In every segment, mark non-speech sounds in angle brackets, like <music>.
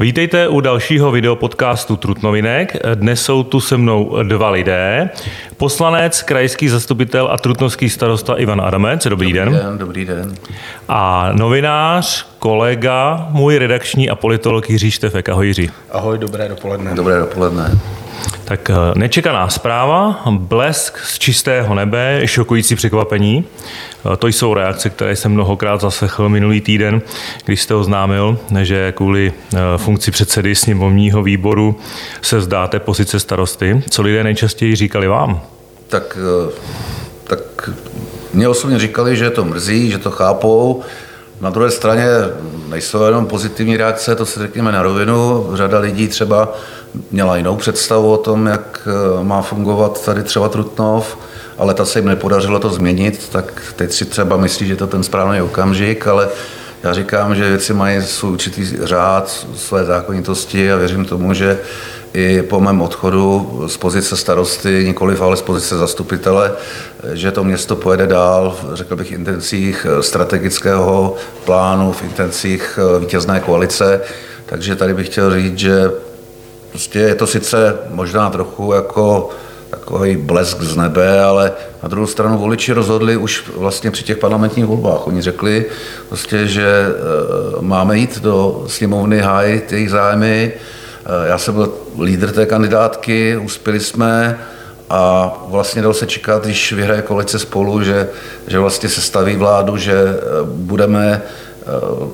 Vítejte u dalšího videopodcastu Trutnovinek. Dnes jsou tu se mnou dva lidé. Poslanec, krajský zastupitel a trutnovský starosta Ivan Adamec. Dobrý, dobrý den. den. Dobrý den. A novinář, kolega, můj redakční a politolog Jiří Štefek. Ahoj Jiří. Ahoj, dobré dopoledne. Dobré dopoledne. Tak eh, nečekaná zpráva, blesk z čistého nebe, šokující překvapení. Eh, to jsou reakce, které jsem mnohokrát zaslechl minulý týden, když jste oznámil, že kvůli eh, funkci předsedy sněmovního výboru se vzdáte pozice starosty. Co lidé nejčastěji říkali vám? Tak, tak mě osobně říkali, že to mrzí, že to chápou. Na druhé straně nejsou jenom pozitivní reakce, to se řekněme na rovinu. Řada lidí třeba měla jinou představu o tom, jak eh, má fungovat tady třeba Trutnov, ale ta se jim nepodařilo to změnit, tak teď si třeba myslí, že to ten správný okamžik, ale já říkám, že věci mají svůj určitý řád, své zákonitosti a věřím tomu, že i po mém odchodu z pozice starosty, nikoliv ale z pozice zastupitele, že to město pojede dál, řekl bych, intencích strategického plánu, v intencích vítězné koalice. Takže tady bych chtěl říct, že prostě je to sice možná trochu jako takový blesk z nebe, ale na druhou stranu voliči rozhodli už vlastně při těch parlamentních volbách. Oni řekli prostě, že eh, máme jít do sněmovny hájit jejich zájmy. Eh, já jsem byl lídr té kandidátky, uspěli jsme a vlastně dalo se čekat, když vyhraje koalice spolu, že, že vlastně se staví vládu, že eh, budeme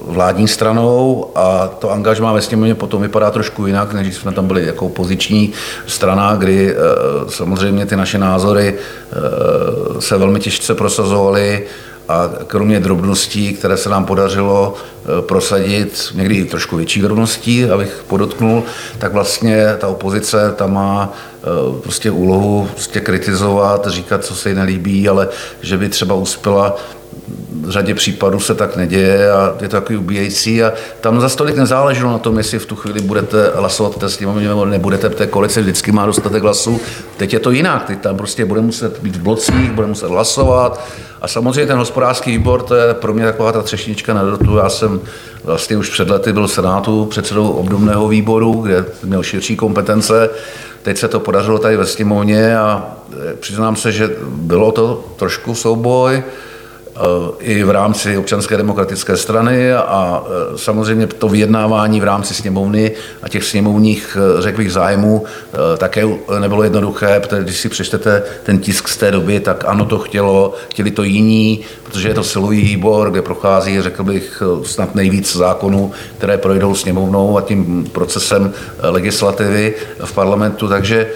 vládní stranou a to angažmá ve sněmovně potom vypadá trošku jinak, než jsme tam byli jako opoziční strana, kdy eh, samozřejmě ty naše názory eh, se velmi těžce prosazovaly a kromě drobností, které se nám podařilo eh, prosadit, někdy i trošku větší drobností, abych podotknul, tak vlastně ta opozice tam má prostě úlohu prostě kritizovat, říkat, co se jí nelíbí, ale že by třeba uspěla v řadě případů se tak neděje a je to takový ubíjející a tam za stolik nezáleželo na tom, jestli v tu chvíli budete hlasovat v té sněmovně nebo nebudete, v té koalici vždycky má dostatek hlasů. Teď je to jinak, teď tam prostě bude muset být v blocích, bude muset hlasovat a samozřejmě ten hospodářský výbor, to je pro mě taková ta třešnička na dortu. Já jsem vlastně už před lety byl v Senátu předsedou obdobného výboru, kde měl širší kompetence. Teď se to podařilo tady ve sněmovně a přiznám se, že bylo to trošku souboj, i v rámci občanské demokratické strany a e, samozřejmě to vyjednávání v rámci sněmovny a těch sněmovních, e, řekl bych, zájmů e, také nebylo jednoduché, protože když si přečtete ten tisk z té doby, tak ano, to chtělo, chtěli to jiní, protože je to silový výbor, kde prochází, řekl bych, snad nejvíc zákonů, které projdou sněmovnou a tím procesem legislativy v parlamentu, takže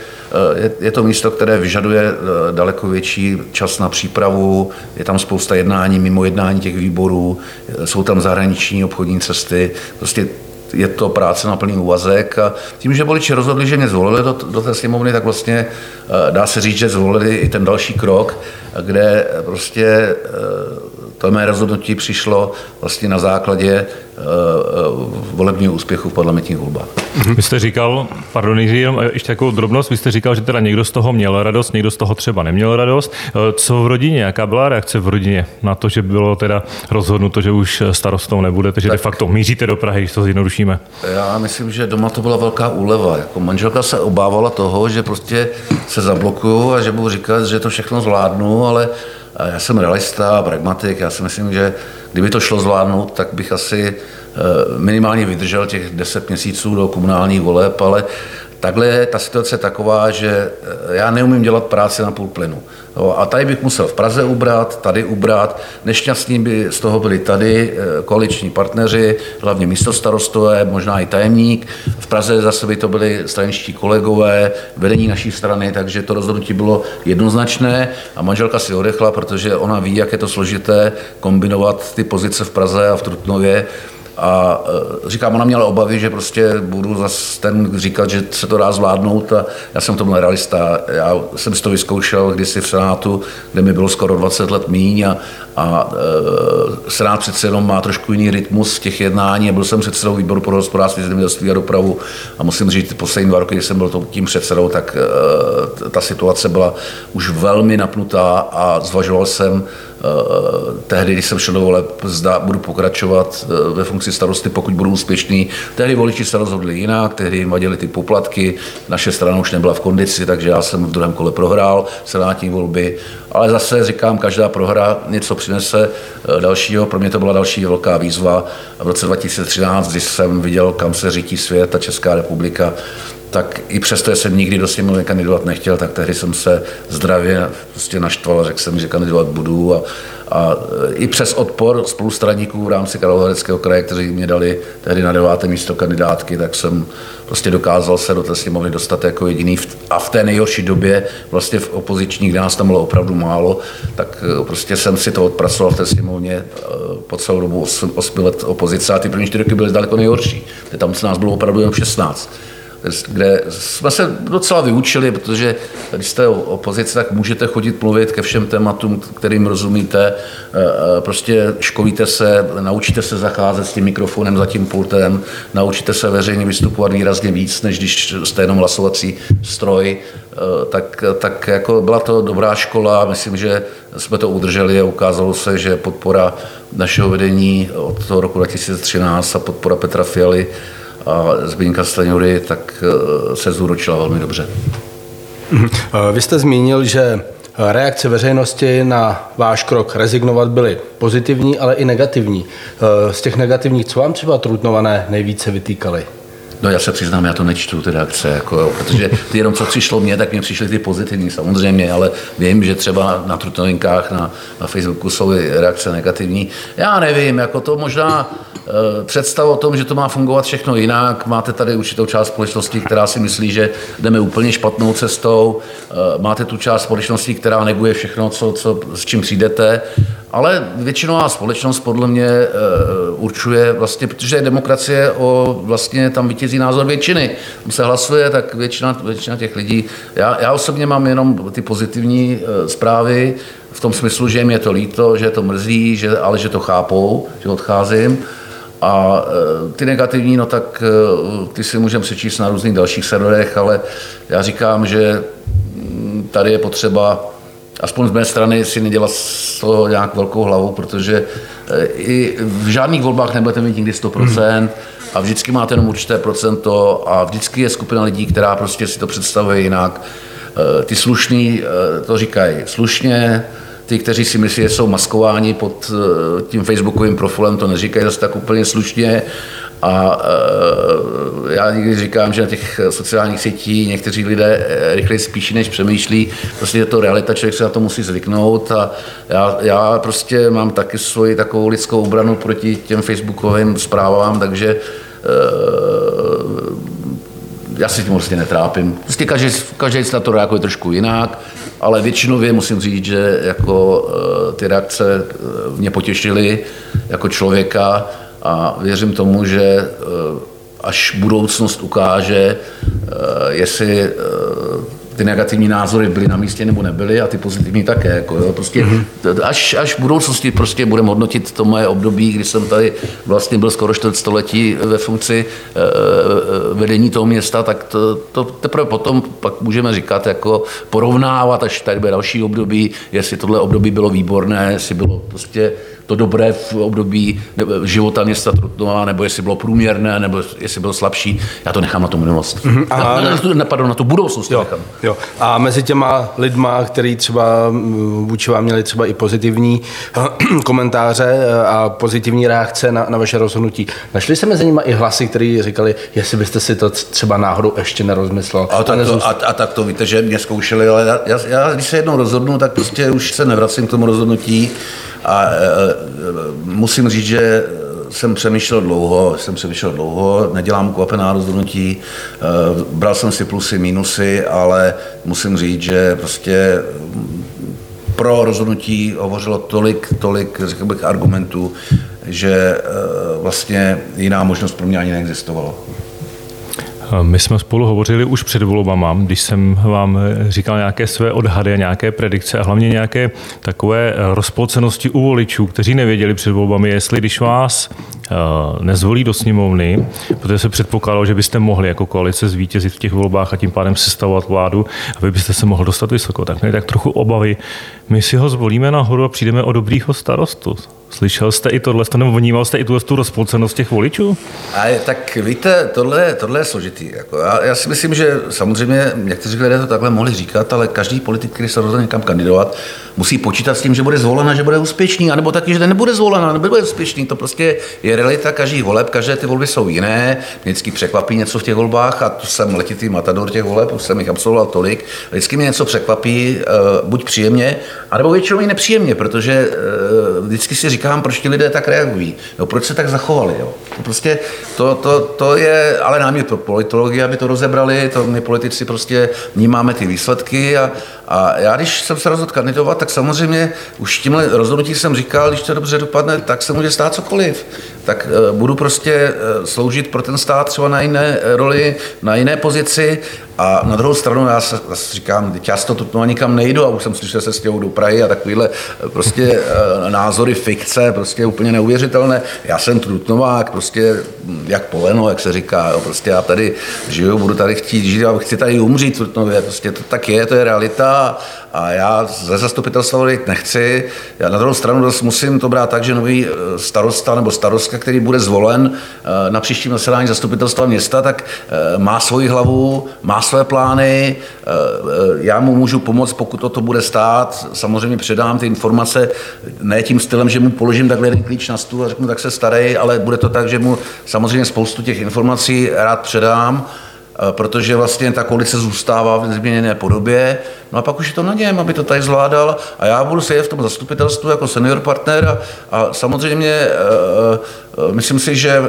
je, je to místo, které vyžaduje eh, daleko větší čas na přípravu, je tam spousta jednání, mimo jednání těch výborů, eh, jsou tam zahraniční obchodní cesty, prostě je to práce na plný úvazek. A tím, že voliči rozhodli, že mě zvolili do, do té sněmovny, tak vlastně eh, dá se říct, že zvolili i ten další krok, kde prostě to mé rozhodnutí přišlo vlastně na základě eh, eh, volebního úspěchu v parlamentních volbách. Mhm. Vy jste říkal, pardon, jenom ještě takovou drobnost, vy jste říkal, že teda někdo z toho měl radost, někdo z toho třeba neměl radost. Eh, co v rodině, jaká byla reakce v rodině na to, že bylo teda rozhodnuto, že už starostou nebudete, že tak, de facto míříte do Prahy, když to zjednodušíme? Já myslím, že doma to byla velká úleva. Jako manželka se obávala toho, že prostě se zablokuju a že budu říkat, že to všechno zvládnu, ale já jsem realista, pragmatik, já si myslím, že kdyby to šlo zvládnout, tak bych asi eh, minimálně vydržel těch 10 měsíců do komunálních voleb, ale takhle je ta situace taková, že eh, já neumím dělat práci na půl plynu. A tady bych musel v Praze ubrat, tady ubrat. Nešťastní by z toho byli tady eh, koaliční partneři, hlavně místostarostové, možná i tajemník. V Praze zase by to byli straničtí kolegové, vedení naší strany, takže to rozhodnutí bylo jednoznačné a manželka si odechla, protože ona ví, jak je to složité kombinovat ty pozice v Praze a v Trutnově a e, říkám, ona měla obavy, že prostě budu zase ten říkat, že se to dá zvládnout a já jsem to byl realista. Já jsem si to vyzkoušel kdysi v Senátu, kde mi bylo skoro 20 let míň a, a e, Senát přece jenom má trošku jiný rytmus těch jednání byl jsem předsedou výboru pro hospodářství, zemědělství a dopravu a musím říct, poslední dva roky, kdy jsem byl tím předsedou, tak e, ta situace byla už velmi napnutá a zvažoval jsem tehdy, když jsem šel do voleb, zda budu pokračovat ve funkci starosty, pokud budu úspěšný. Tehdy voliči se rozhodli jinak, tehdy jim vadili ty poplatky, naše strana už nebyla v kondici, takže já jsem v druhém kole prohrál senátní volby, ale zase říkám, každá prohra něco přinese dalšího. Pro mě to byla další velká výzva v roce 2013, když jsem viděl, kam se řítí svět a Česká republika, tak i přesto, že jsem nikdy do sněmovny kandidovat nechtěl, tak tehdy jsem se zdravě prostě naštval a řekl jsem, že kandidovat budu a, a i přes odpor spolustraníků v rámci Karlovarského kraje, kteří mě dali tehdy na deváté místo kandidátky, tak jsem prostě dokázal se do té sněmovny dostat jako jediný a v té nejhorší době vlastně v opoziční, kde nás tam bylo opravdu málo, tak eh, prostě jsem si to odpracoval v té sněmovně eh, po celou dobu 8 let opozice a ty první čtyři roky byly daleko nejhorší. Tam se nás bylo opravdu jen 16 kde jsme se docela vyučili, protože když jste opozice, tak můžete chodit mluvit ke všem tématům, kterým rozumíte, e, e, prostě školíte se, naučíte se zacházet s tím mikrofonem za tím pultem, naučíte se veřejně vystupovat výrazně víc, než když jste jenom hlasovací stroj, e, tak, tak jako byla to dobrá škola, myslím, že jsme to udrželi a ukázalo se, že podpora našeho vedení od toho roku 2013 a podpora Petra Fialy a Zbínka Staňury, tak eh, se zúročila velmi dobře. Mhm. Eh, vy jste zmínil, že reakce veřejnosti na váš krok rezignovat byly pozitivní, ale i negativní. Eh, z těch negativních, co vám třeba trutnované nejvíce vytýkaly? No já se přiznám, já to nečtu, ty reakce, jako, protože ty jenom co přišlo mně, tak mě přišly ty pozitivní samozřejmě, ale vím, že třeba na trutnovinkách, na, na Facebooku jsou reakce negativní. Já nevím, jako to možná e, představ o tom, že to má fungovat všechno jinak. Máte tady určitou část společnosti, která si myslí, že jdeme úplně špatnou cestou. E, máte tu část společnosti, která neguje všechno, co, co, s čím přijdete. Ale většinová společnost podle mě e, určuje vlastně, protože je demokracie o vlastně tam vítězí názor většiny. Když se hlasuje, tak většina, většina těch lidí, já, já osobně mám jenom ty pozitivní e, zprávy, v tom smyslu, že jim je to líto, že je to mrzí, že, ale že to chápou, že odcházím. A e, ty negativní, no tak ty si můžeme přečíst na různých dalších serverech, ale já říkám, že mm, tady je potřeba aspoň z mé strany si nedělat z toho nějak velkou hlavu, protože eh, i v žádných volbách nebudete mít nikdy 100% hmm. a vždycky máte jenom určité procento a vždycky je skupina lidí, která prostě si to představuje jinak. Eh, ty slušní eh, to říkají slušně, ty, kteří si myslí, že jsou maskováni pod tím facebookovým profilem, to neříkají zase tak úplně slušně a e, já někdy říkám, že na těch sociálních sítích někteří lidé e, rychleji spíší, než přemýšlí. Prostě je to realita, člověk se na to musí zvyknout a já, já prostě mám taky svoji takovou lidskou obranu proti těm facebookovým zprávám, takže e, já si tím prostě netrápím. Prostě každý, každý se na to reaguje trošku jinak, ale většinově musím říct, že jako ty reakce mě potěšily jako člověka, a věřím tomu, že eh, až budoucnost ukáže, eh, jestli eh, ty negativní názory byly na místě nebo nebyly a ty pozitivní také. Jako, jo. Prostě, mm-hmm. až, až v budoucnosti prostě budeme hodnotit to moje období, kdy jsem tady vlastně byl skoro čtvrt století ve funkci vedení toho města, tak to, to teprve potom pak můžeme říkat, jako porovnávat, až tady bude další období, jestli tohle období bylo výborné, jestli bylo prostě to dobré v období života města Trutnova, nebo jestli bylo průměrné, nebo jestli bylo slabší. Já to nechám na tu minulost. Mm-hmm. A na, na, na, na tu budoucnost. Jo, jo. A mezi těma lidma, který třeba vůči vám měli třeba i pozitivní <clears throat> komentáře eh, a pozitivní reakce na, na vaše rozhodnutí, našli se mezi nimi i hlasy, které říkali, jestli byste si to třeba náhodou ještě nerozmyslel. A, tak to, a, a tak to víte, že mě zkoušeli, ale já, já, když se jednou rozhodnu, tak prostě už se nevracím k tomu rozhodnutí. A e, e, musím říct, že jsem přemýšlel dlouho, jsem přemýšlel dlouho, nedělám ukvapená rozhodnutí, e, bral jsem si plusy, minusy, ale musím říct, že prostě pro rozhodnutí hovořilo tolik, tolik, řekl bych, argumentů, že vlastně jiná možnost pro mě ani neexistovala. My jsme spolu hovořili už před volbama, když jsem vám říkal nějaké své odhady a nějaké predikce a hlavně nějaké takové rozpolcenosti u voličů, kteří nevěděli před volbami, jestli když vás eh, nezvolí do sněmovny, protože se předpokládalo, že byste mohli jako koalice zvítězit v těch volbách a tím pádem sestavovat vládu, aby byste se mohl dostat vysoko. Tak měli tak trochu obavy, my si ho zvolíme nahoru a přijdeme o dobrýho starostu. Slyšel jste i tohle, nebo vnímal jste i tu, tu rozpolcenost těch voličů? A tak víte, tohle, tohle je složitý. Jako já, já, si myslím, že samozřejmě někteří lidé to takhle mohli říkat, ale každý politik, který se rozhodne někam kandidovat, musí počítat s tím, že bude zvolen že bude úspěšný, anebo taky, že nebude zvolen a nebude úspěšný. To prostě je realita každý voleb, každé ty volby jsou jiné, vždycky překvapí něco v těch volbách a to jsem letitý matador těch voleb, už jsem jich absolvoval tolik. Vždycky mě něco překvapí, uh, buď příjemně, anebo většinou i nepříjemně, protože uh, vždycky si říkám, proč ti lidé tak reagují, no, proč se tak zachovali. Jo. To prostě to, to, to je, ale nám je to politologie, aby to rozebrali, to my politici prostě vnímáme ty výsledky a, a já, když jsem se rozhodl kandidovat, tak samozřejmě už tímhle rozhodnutí jsem říkal, když to dobře dopadne, tak se může stát cokoliv. Tak uh, budu prostě uh, sloužit pro ten stát třeba na jiné roli, na jiné pozici a na druhou stranu já se, zase říkám, teď já to tutno nikam nejdu a už jsem slyšel se stěhou do Prahy a takovýhle prostě názory fikce, prostě úplně neuvěřitelné. Já jsem trutnovák, prostě jak poleno, jak se říká, jo, prostě já tady žiju, budu tady chtít žít a chci tady umřít Trutnově, prostě to tak je, to je realita a já ze zastupitelstva odejít nechci. Já na druhou stranu musím to brát tak, že nový eh, starosta nebo starostka, který bude zvolen eh, na příštím zasedání zastupitelstva města, tak eh, má svoji hlavu, má své plány, já mu můžu pomoct, pokud to, to bude stát. Samozřejmě předám ty informace ne tím stylem, že mu položím takhle jeden klíč na stůl a řeknu, tak se starej, ale bude to tak, že mu samozřejmě spoustu těch informací rád předám protože vlastně ta koalice zůstává v nezměněné podobě. No a pak už je to na něm, aby to tady zvládal a já budu sedět v tom zastupitelstvu jako senior partner a, a samozřejmě uh, myslím si, že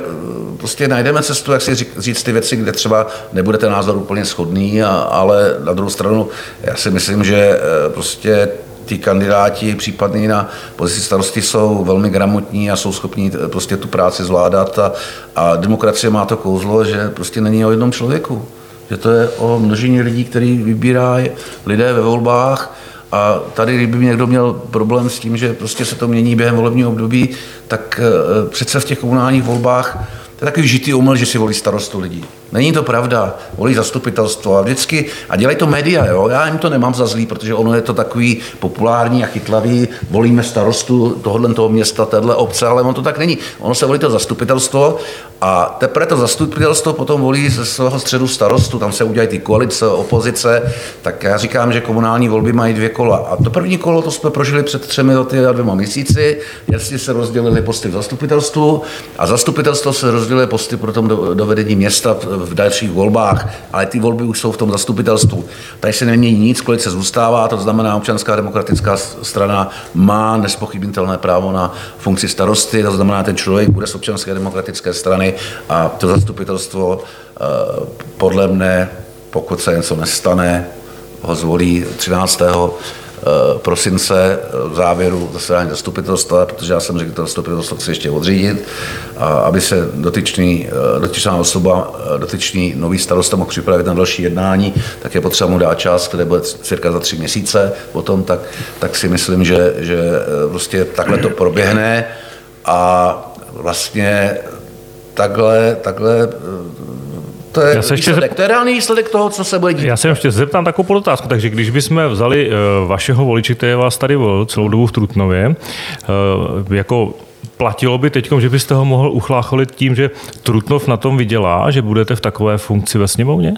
prostě najdeme cestu, jak si říct, říct ty věci, kde třeba nebude ten názor úplně schodný, a, ale na druhou stranu já si myslím, že prostě ti kandidáti případní na pozici starosti jsou velmi gramotní a jsou schopní eh, prostě tu práci zvládat a, a demokracie má to kouzlo, že prostě není o jednom člověku. Že to je o množině lidí, který vybírají lidé ve volbách a tady, kdyby někdo měl problém s tím, že prostě se to mění během volebního období, tak eh, přece v těch komunálních volbách to je takový žitý omyl, že si volí starostu lidí. Není to pravda. Volí zastupitelstvo a vždycky, a dělají to média, jo. Já jim to nemám za zlý, protože ono je to takový populární a chytlavý. Volíme starostu tohohle toho města, téhle obce, ale ono to tak není. Ono se volí to zastupitelstvo a teprve to zastupitelstvo potom volí ze svého středu starostu, tam se udělají ty koalice, opozice, tak já říkám, že komunální volby mají dvě kola. A to první kolo to jsme prožili před třemi lety a dvěma měsíci, jasně se rozdělili posty v zastupitelstvu a zastupitelstvo se rozdělili posty pro tom dovedení města v dalších volbách, ale ty volby už jsou v tom zastupitelstvu. Tady se nemění nic, kolik se zůstává, to znamená, občanská demokratická strana má nespochybnitelné právo na funkci starosty, to znamená, ten člověk bude z občanské demokratické strany a to zastupitelstvo eh, podle mne, pokud se něco nestane, ho zvolí 13. Eh, prosince eh, v závěru zasedání zastupitelstva, protože já jsem řekl, že to zastupitelstvo chci ještě odřídit, a aby se dotyčný, eh, dotyčná osoba, dotyčný nový starosta mohl připravit na další jednání, tak je potřeba mu dát čas, který bude cirka za tři měsíce potom, tak, tak si myslím, že, že prostě takhle to proběhne a vlastně takhle, takhle to je, Já se ještě výsledek, to je reálný výsledek toho, co se bude dít. Já se ještě zeptám takovou podotázku. Takže když bychom vzali uh, vašeho voliče, který vás tady volil celou dobu v Trutnově, uh, jako platilo by teď, že byste ho mohl uchlácholit tím, že Trutnov na tom vydělá, že budete v takové funkci ve sněmovně?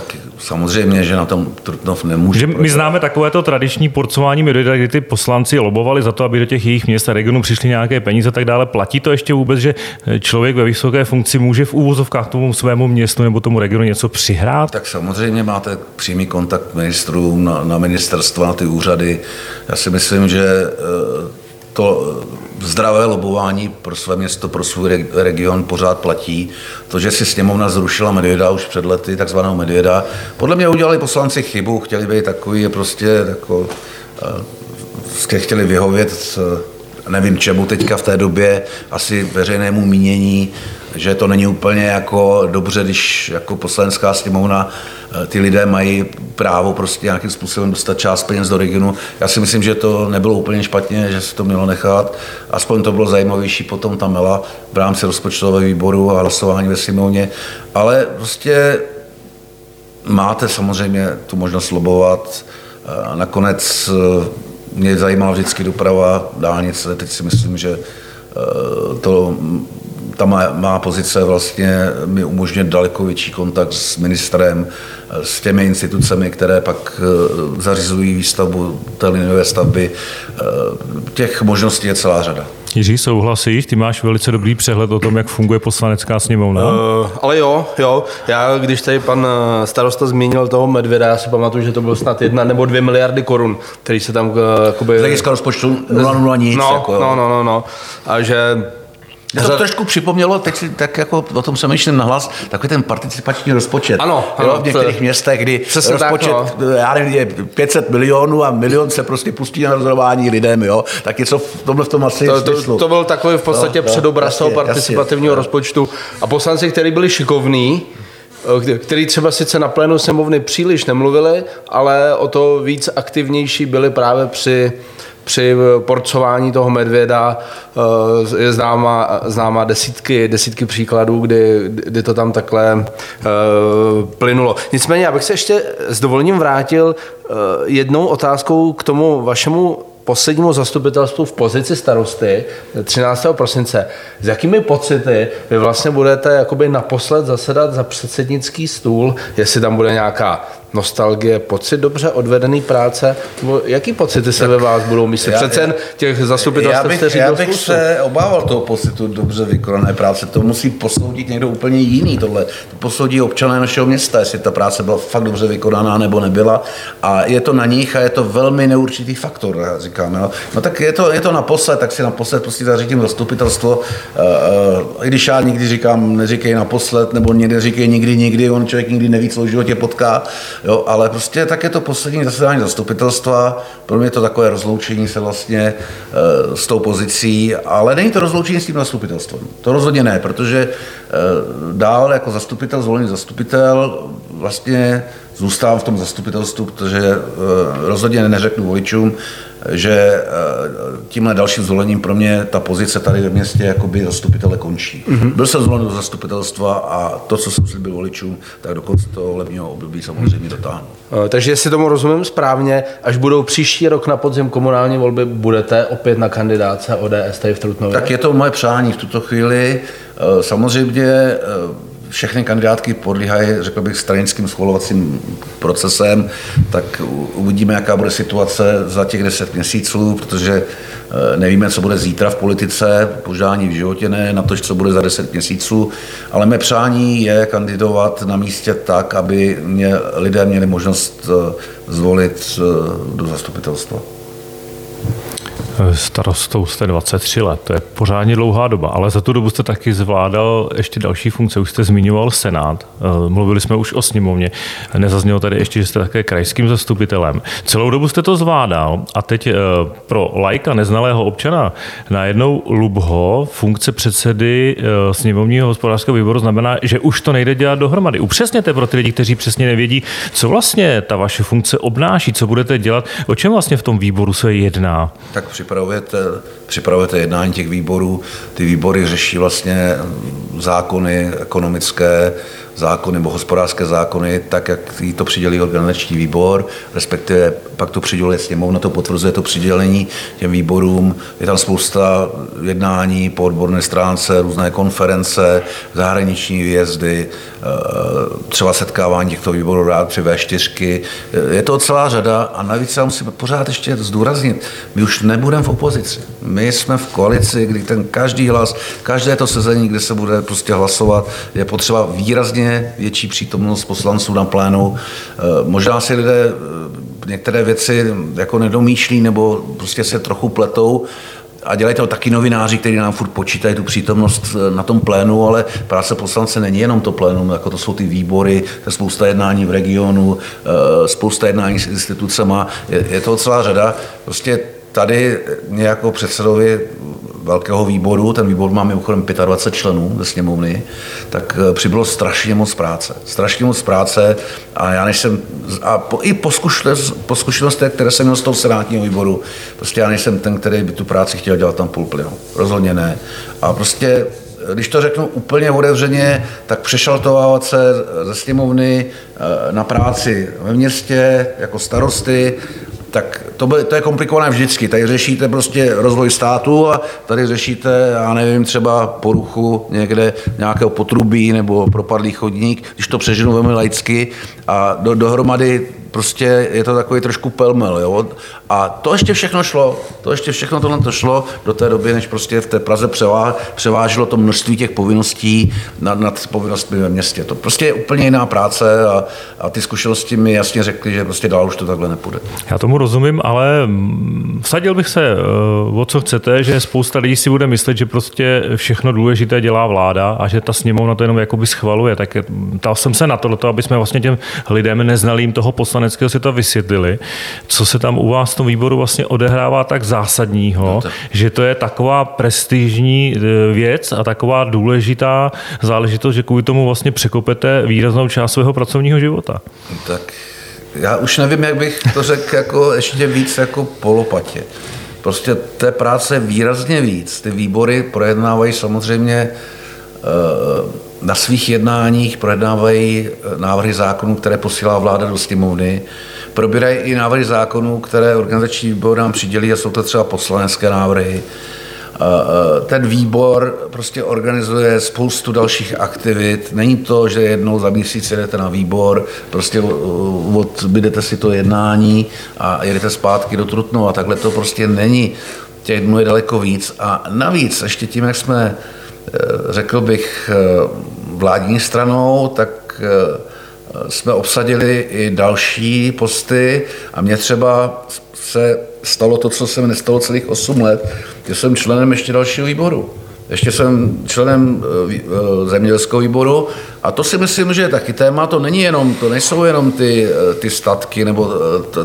Tak samozřejmě, že na tom Trutnov nemůže. Že my známe takovéto tradiční porcování medvěda, kdy ty poslanci lobovali za to, aby do těch jejich měst a regionů přišly nějaké peníze a tak dále. Platí to ještě vůbec, že člověk ve vysoké funkci může v úvozovkách tomu svému městu nebo tomu regionu něco přihrát? Tak samozřejmě máte přímý kontakt ministrů na, na ministerstva, na ty úřady. Já si myslím, že eh, to zdravé lobování pro své město, pro svůj region pořád platí. To, že si sněmovna zrušila Medvěda už před lety, takzvanou Medvěda, podle mě udělali poslanci chybu, chtěli být takový prostě jako, uh, chtěli vyhovět nevím čemu teďka v té době, asi veřejnému mínění, že to není úplně jako dobře, když jako poslanecká sněmovna eh, ty lidé mají právo prostě nějakým způsobem dostat část peněz do regionu. Já si myslím, že to nebylo úplně špatně, že se to mělo nechat. Aspoň to bylo zajímavější potom ta mela v rámci rozpočtového výboru a hlasování ve sněmovně. Ale prostě máte samozřejmě tu možnost lobovat. Nakonec eh, mě zajímala vždycky doprava, dálnice, teď si myslím, že to ta má, má pozice vlastně mi umožňuje daleko větší kontakt s ministrem, s těmi institucemi, které pak eh, zařizují výstavbu té liniové stavby. Eh, těch možností je celá řada. Jiří, souhlasíš? Ty máš velice dobrý přehled o tom, jak funguje poslanecká sněmovna. Uh, ale jo, jo. Já, když tady pan starosta zmínil toho Medvěda, já si pamatuju, že to bylo snad jedna nebo dvě miliardy korun, který se tam... Uh, jakoby... Z hlediska rozpočtu 0,0 nic. No, jako, no, no, no, no. A že mě to trošku připomnělo, teď si tak jako o tom se myšlím nahlas, takový ten participační rozpočet. Ano, ano jo, v některých to, městech, kdy rozpočet, tak, no. já nevím, je 500 milionů a milion se prostě pustí na rozhodování lidem, jo, tak něco v tomhle v tom asi to, to, to, byl takový v podstatě no, předobraz toho participativního jasně, rozpočtu. A poslanci, kteří byli šikovní, eh, který třeba sice na plénu semovny příliš nemluvili, ale o to víc aktivnější byli právě při při porcování toho medvěda eh, je známa, známa desítky, desítky příkladů, kdy, kdy to tam takhle eh, plynulo. Nicméně, já bych se ještě s dovolením vrátil eh, jednou otázkou k tomu vašemu poslednímu zastupitelstvu v pozici starosty 13. prosince. S jakými pocity vy vlastně budete jakoby naposled zasedat za předsednický stůl, jestli tam bude nějaká nostalgie, pocit dobře odvedený práce? Jaký pocity se tak ve vás budou myslet? Přece jen těch zastupitelstv já bych, já bych se obával toho pocitu dobře vykonané práce. To musí posoudit někdo úplně jiný. Tohle to posoudí občané našeho města, jestli ta práce byla fakt dobře vykonaná nebo nebyla. A je to na nich a je to velmi neurčitý faktor, já říkám. Jo. No tak je to, je to naposled, tak si naposled prostě zařídím zastupitelstvo. Uh, I když já nikdy říkám, neříkej naposled, nebo někdy říkej nikdy, nikdy, on člověk nikdy neví, co v životě potká. Jo, ale prostě tak je to poslední zasedání zastupitelstva. Pro mě je to takové rozloučení se vlastně e, s tou pozicí, ale není to rozloučení s tím zastupitelstvem. To rozhodně ne, protože e, dál jako zastupitel, zvolený zastupitel, vlastně zůstávám v tom zastupitelstvu, protože e, rozhodně neřeknu voličům, že eh, tímhle dalším zvolením pro mě ta pozice tady ve městě jakoby zastupitele končí. Mm-hmm. Byl jsem zvolen do zastupitelstva a to, co jsem slíbil voličům, tak do konce toho volebního období samozřejmě dotáhnu. Eh, takže jestli tomu rozumím správně, až budou příští rok na podzim komunální volby, budete opět na kandidáce ODS tady v Trutnově? Tak je to moje přání v tuto chvíli. Eh, samozřejmě všechny kandidátky podlíhají, řekl bych, stranickým schvalovacím procesem, tak uvidíme, jaká bude situace za těch deset měsíců, protože eh, nevíme, co bude zítra v politice, požádání v životě ne, na to, co bude za deset měsíců, ale mé přání je kandidovat na místě tak, aby mě lidé měli možnost eh, zvolit eh, do zastupitelstva. Starostou jste 23 let, to je pořádně dlouhá doba, ale za tu dobu jste taky zvládal ještě další funkce. Už jste zmiňoval Senát, eh, mluvili jsme už o sněmovně, nezaznělo tady ještě, že jste také krajským zastupitelem. Celou dobu jste to zvládal a teď eh, pro lajka neznalého občana najednou Lubho, funkce předsedy eh, sněmovního hospodářského výboru znamená, že už to nejde dělat dohromady. Upřesněte pro ty lidi, kteří přesně nevědí, co vlastně ta vaše funkce obnáší, co budete dělat, o čem vlastně v tom výboru se jedná. Tak při připravujete, připravujete jednání těch výborů. Ty výbory řeší vlastně zákony ekonomické, zákony nebo hospodářské zákony, tak jak jí to přidělí organizační výbor, respektive pak to přiděluje sněmovna, to potvrzuje to přidělení těm výborům. Je tam spousta jednání po odborné stránce, různé konference, zahraniční výjezdy, eh, třeba setkávání těchto výborů rád při V4. Je to celá řada a navíc já musím pořád ještě zdůraznit, my už nebudeme v opozici. My jsme v koalici, kdy ten každý hlas, každé to sezení, kde se bude prostě hlasovat, je potřeba výrazně větší přítomnost poslanců na plénu. Eh, možná si lidé eh, některé věci jako nedomýšlí nebo prostě se trochu pletou, a dělají to taky novináři, kteří nám furt počítají tu přítomnost eh, na tom plénu, ale práce poslance není jenom to plénum, jako to jsou ty výbory, to spousta jednání v regionu, spousta jednání s institucemi, je, je to celá řada. Prostě tady mě jako předsedovi velkého výboru, ten výbor má mimochodem 25 členů ze sněmovny, tak eh, přibylo strašně moc práce. Strašně moc práce a já nejsem, a po, i po, zkušenostech, které jsem měl z toho senátního výboru, prostě já nejsem ten, který by tu práci chtěl dělat tam půl plynu. Rozhodně ne. A prostě když to řeknu úplně otevřeně, tak přešel to se ze sněmovny eh, na práci ve městě jako starosty, tak to, by, to je komplikované vždycky. Tady řešíte prostě rozvoj státu a tady řešíte, já nevím, třeba poruchu někde nějakého potrubí nebo propadlý chodník, když to přeženu velmi laicky a do, dohromady prostě je to takový trošku pelmel, jo? A to ještě všechno šlo, to ještě všechno tohle to šlo do té doby, než prostě v té Praze převá, převážilo to množství těch povinností nad, nad povinnostmi ve městě. To prostě je úplně jiná práce a, a ty zkušenosti mi jasně řekly, že prostě dál už to takhle nepůjde. Já tomu rozumím, ale mm, vsadil bych se, eh, o co chcete, že spousta lidí si bude myslet, že prostě všechno důležité dělá vláda a že ta sněmovna to jenom jakoby schvaluje. Tak ptal jsem se na to, aby jsme vlastně těm lidem neznalým toho poslaneckého světa vysvětlili, co se tam u vás v tom výboru vlastně odehrává tak zásadního, no tak. že to je taková prestižní eh, věc a taková důležitá záležitost, že kvůli tomu vlastně překopete výraznou část svého pracovního života. Tak já už nevím, jak bych to řekl jako ještě víc jako polopatě. Prostě té práce výrazně víc. Ty výbory projednávají samozřejmě eh, na svých jednáních, projednávají eh, návrhy zákonů, které posílá vláda do sněmovny, probírají i návrhy zákonů, které organizační výbor nám přidělí a jsou to třeba poslanecké návrhy ten výbor prostě organizuje spoustu dalších aktivit. Není to, že jednou za měsíc jedete na výbor, prostě odbydete si to jednání a jedete zpátky do Trutnu a takhle to prostě není. Těch dnů je daleko víc. A navíc, ještě tím, jak jsme, eh, řekl bych, eh, vládní stranou, tak eh, jsme obsadili i další posty a mě třeba se stalo to, co se mi nestalo celých 8 let, že jsem členem ještě dalšího výboru. Ještě jsem členem eh, eh, zemědělského výboru a to si myslím, že je taky téma. To není jenom, to nejsou jenom ty, eh, ty statky nebo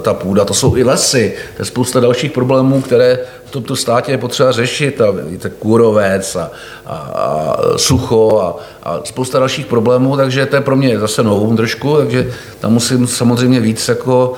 ta půda, to jsou i lesy. To je spousta dalších problémů, které v tomto státě je potřeba řešit. A víte, kůrovec a, a, a sucho a, a, spousta dalších problémů, takže to je pro mě zase novou trošku, takže tam musím samozřejmě víc jako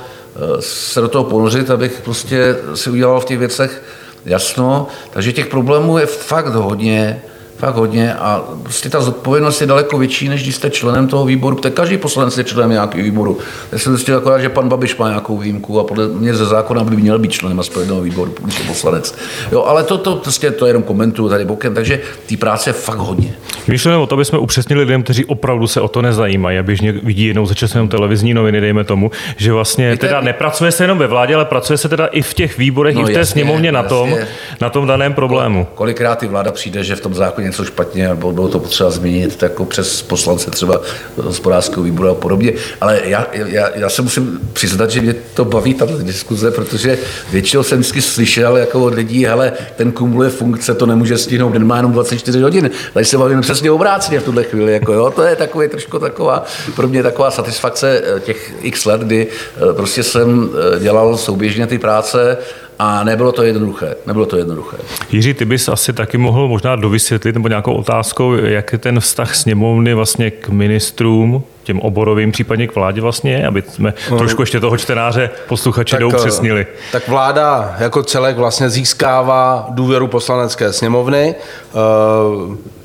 se do toho ponořit, abych prostě si udělal v těch věcech jasno. Takže těch problémů je fakt hodně fakt hodně a prostě ta zodpovědnost je daleko větší, než když jste členem toho výboru, protože každý poslanec je členem nějakého výboru. Já jsem zjistil akorát, že pan Babiš má nějakou výjimku a podle mě ze zákona by měl být členem aspoň výboru, když je poslanec. Jo, ale to, to, prostě to jenom komentuju tady bokem, takže té práce je fakt hodně. Myšleno o to, aby jsme upřesnili lidem, kteří opravdu se o to nezajímají a běžně vidí jednou za časem televizní noviny, dejme tomu, že vlastně Víte, teda nepracuje se jenom ve vládě, ale pracuje se teda i v těch výborech, no, i v té jasně, sněmovně na tom, na tom daném problému. Kolikrát ty vláda přijde, že v tom zákoně něco špatně, nebo bylo to potřeba změnit, tak jako přes poslance třeba hospodářského výboru a podobně. Ale já, já, já se musím přiznat, že mě to baví tato diskuze, protože většinou jsem vždycky slyšel jako od lidí, ale ten kumuluje funkce, to nemůže stihnout, den má jenom 24 hodin. Tady se bavíme přesně obráceně v tuhle chvíli. Jako, jo, to je takový trošku taková, pro mě taková satisfakce eh, těch x let, kdy eh, prostě jsem eh, dělal souběžně ty práce a nebylo to jednoduché. Nebylo to jednoduché. Jiří, ty bys asi taky mohl možná dovysvětlit nebo nějakou otázkou, jak je ten vztah sněmovny vlastně k ministrům, těm oborovým, případně k vládě vlastně aby jsme no, trošku ještě toho čtenáře posluchače doupřesnili. Tak vláda jako celek vlastně získává důvěru poslanecké sněmovny.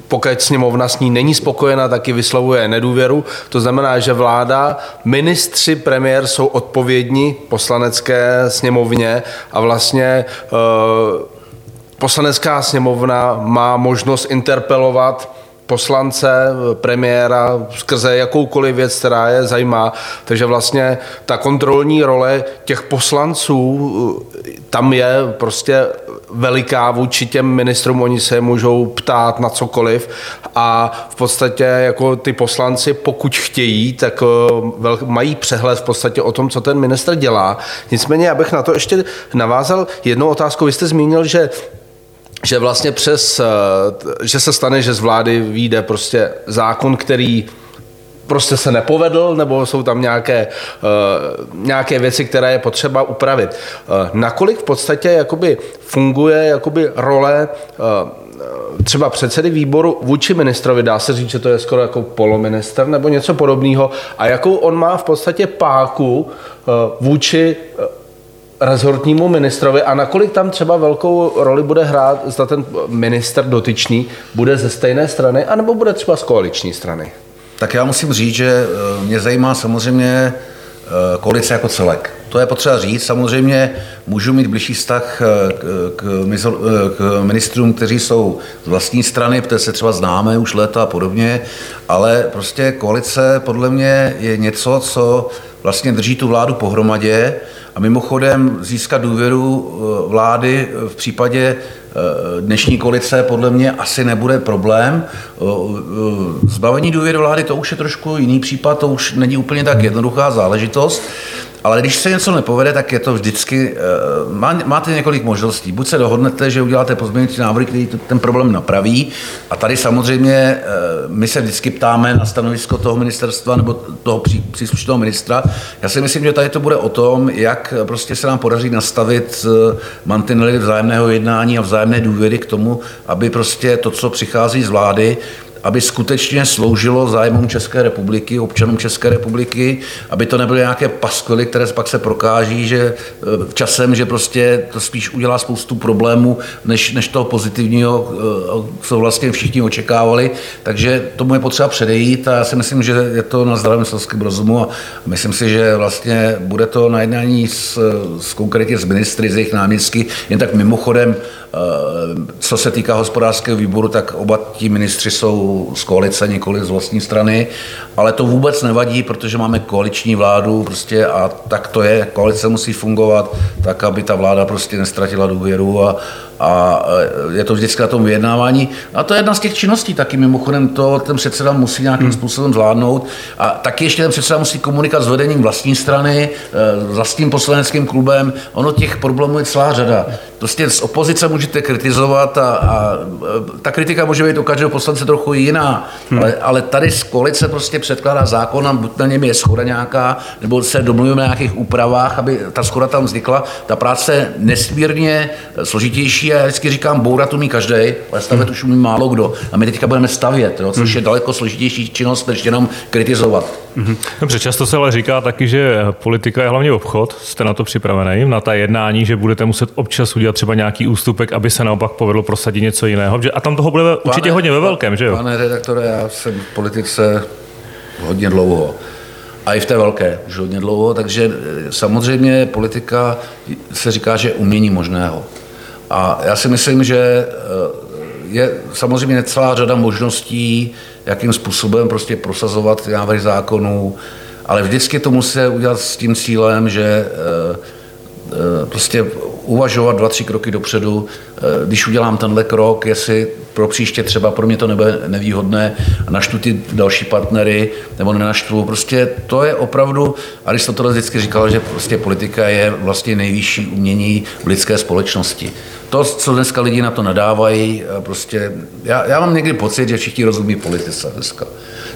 Pokud sněmovna s ní není spokojena, taky vyslovuje nedůvěru. To znamená, že vláda, ministři, premiér jsou odpovědní poslanecké sněmovně a vlastně e, poslanecká sněmovna má možnost interpelovat poslance, premiéra skrze jakoukoliv věc, která je zajímá. Takže vlastně ta kontrolní role těch poslanců tam je prostě veliká vůči těm ministrům, oni se můžou ptát na cokoliv a v podstatě jako ty poslanci, pokud chtějí, tak eh, mají přehled v podstatě o tom, co ten minister dělá. Nicméně, abych na to ještě navázal jednou otázku. Vy jste zmínil, že že vlastně přes, eh, že se stane, že z vlády vyjde prostě zákon, který prostě se nepovedl, nebo jsou tam nějaké, uh, nějaké věci, které je potřeba upravit. Uh, nakolik v podstatě jakoby funguje jakoby role třeba předsedy výboru vůči ministrovi, dá se říct, že to je skoro jako polominister nebo něco podobného, a jakou on má v podstatě páku vůči rezortnímu ministrovi a nakolik tam třeba velkou roli bude hrát, zda ten minister dotyčný bude ze stejné strany, anebo bude třeba z koaliční strany? Tak já musím říct, že eh, mě zajímá samozřejmě eh, koalice jako celek. To je potřeba říct. Samozřejmě můžu mít blížší vztah eh, k, k, ministrům, kteří jsou z vlastní strany, protože se třeba známe už léta a podobně, ale prostě koalice podle mě je něco, co vlastně drží tu vládu pohromadě a mimochodem získat důvěru eh, vlády v případě dnešní koalice podle mě asi nebude problém. Zbavení důvěry vlády to už je trošku jiný případ, to už není úplně tak jednoduchá záležitost. Ale když se něco nepovede, tak je to vždycky, uh, máte několik možností. Buď se dohodnete, že uděláte pozměňující návrh, který ten problém napraví. A tady samozřejmě uh, my se vždycky ptáme na stanovisko toho ministerstva nebo toho pří, příslušného ministra. Já si myslím, že tady to bude o tom, jak prostě se nám podaří nastavit mantinely vzájemného jednání a vzájemné důvěry k tomu, aby prostě to, co přichází z vlády, aby skutečně sloužilo zájmům České republiky, občanům České republiky, aby to nebyly nějaké paskvily, které pak se prokáží, že e, časem, že prostě to spíš udělá spoustu problémů, než, než toho pozitivního, e, co vlastně všichni očekávali. Takže tomu je potřeba předejít a já si myslím, že je to na zdravém selském rozumu a myslím si, že vlastně bude to na jednání s, s konkrétně s ministry, z jejich náměstky, jen tak mimochodem Eh, co se týká hospodářského výboru, tak oba ti ministři jsou z koalice, nikoli z vlastní strany, ale to vůbec nevadí, protože máme koaliční vládu prostě a tak to je. Koalice musí fungovat tak, aby ta vláda prostě nestratila důvěru a, a e, je to vždycky na tom vyjednávání. A to je jedna z těch činností taky mimochodem, to ten předseda musí nějakým hmm. způsobem zvládnout. A taky ještě ten předseda musí komunikovat s vedením vlastní strany, e, vlastním poslaneckým klubem. Ono těch problémů je celá řada. Prostě z opozice můžete kritizovat a, a e, ta kritika může být u každého poslance trochu jiná, hmm. ale, ale tady z koalice prostě předkládá zákon a buď na něm je schoda nějaká, nebo se domluvíme na nějakých úpravách, aby ta schoda tam vznikla. Ta práce je nesmírně složitější já vždycky říkám, bourat umí každý, ale stavět hmm. už umí málo kdo. A my teďka budeme stavět, jo, což je daleko složitější činnost, než jenom kritizovat. Mhm. Dobře, často se ale říká taky, že politika je hlavně obchod. Jste na to připravený, na ta jednání, že budete muset občas udělat třeba nějaký ústupek, aby se naopak povedlo prosadit něco jiného. A tam toho bude pane, určitě hodně ve velkém, že jo? Pane redaktore, já jsem v politice hodně dlouho a i v té velké už hodně dlouho, takže eh, samozřejmě politika se říká, že je umění možného. A já si myslím, že eh, je samozřejmě celá řada možností, jakým způsobem prostě prosazovat návrhy zákonů, ale vždycky to musí udělat s tím cílem, že eh, eh, prostě uvažovat dva, tři kroky dopředu, když udělám tenhle krok, jestli pro příště třeba pro mě to nebude nevýhodné a naštvu ty další partnery nebo nenaštvu. Prostě to je opravdu, Aristoteles vždycky říkal, že prostě politika je vlastně nejvyšší umění v lidské společnosti to, co dneska lidi na to nadávají, prostě, já, já mám někdy pocit, že všichni rozumí politice dneska.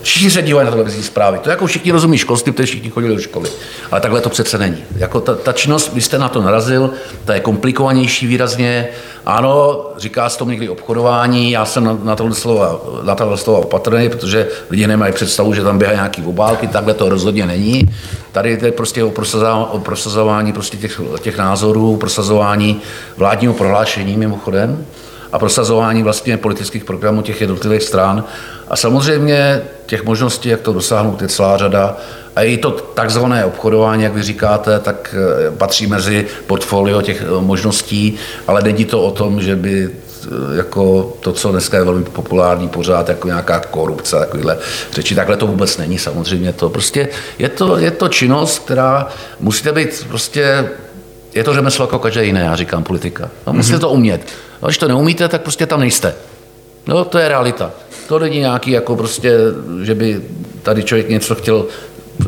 Všichni se dívají na televizní zprávy. To jako všichni rozumí školství, protože všichni chodili do školy. Ale takhle to přece není. Jako ta, ta činnost, vy jste na to narazil, ta je komplikovanější výrazně. Ano, říká se to někdy obchodování, já jsem na, na tohle slova, na tohle slova opatrný, protože lidi nemají představu, že tam běhají nějaký obálky, takhle to rozhodně není. Tady je prostě o prosazování, o prosazování prostě těch, těch názorů, prosazování vládního prohlášení mimochodem a prosazování vlastně politických programů těch jednotlivých stran. A samozřejmě těch možností, jak to dosáhnout, je celá řada. A i to takzvané obchodování, jak vy říkáte, tak eh, patří mezi portfolio těch eh, možností, ale není to o tom, že by eh, jako to, co dneska je velmi populární pořád, jako nějaká korupce, takovýhle řeči, takhle to vůbec není samozřejmě to. Prostě je to, je to činnost, která musíte být prostě, je to řemeslo jako každé jiné, já říkám politika. No, musíte mm-hmm. to umět. No, když to neumíte, tak prostě tam nejste. No, to je realita. To není nějaký jako prostě, že by tady člověk něco chtěl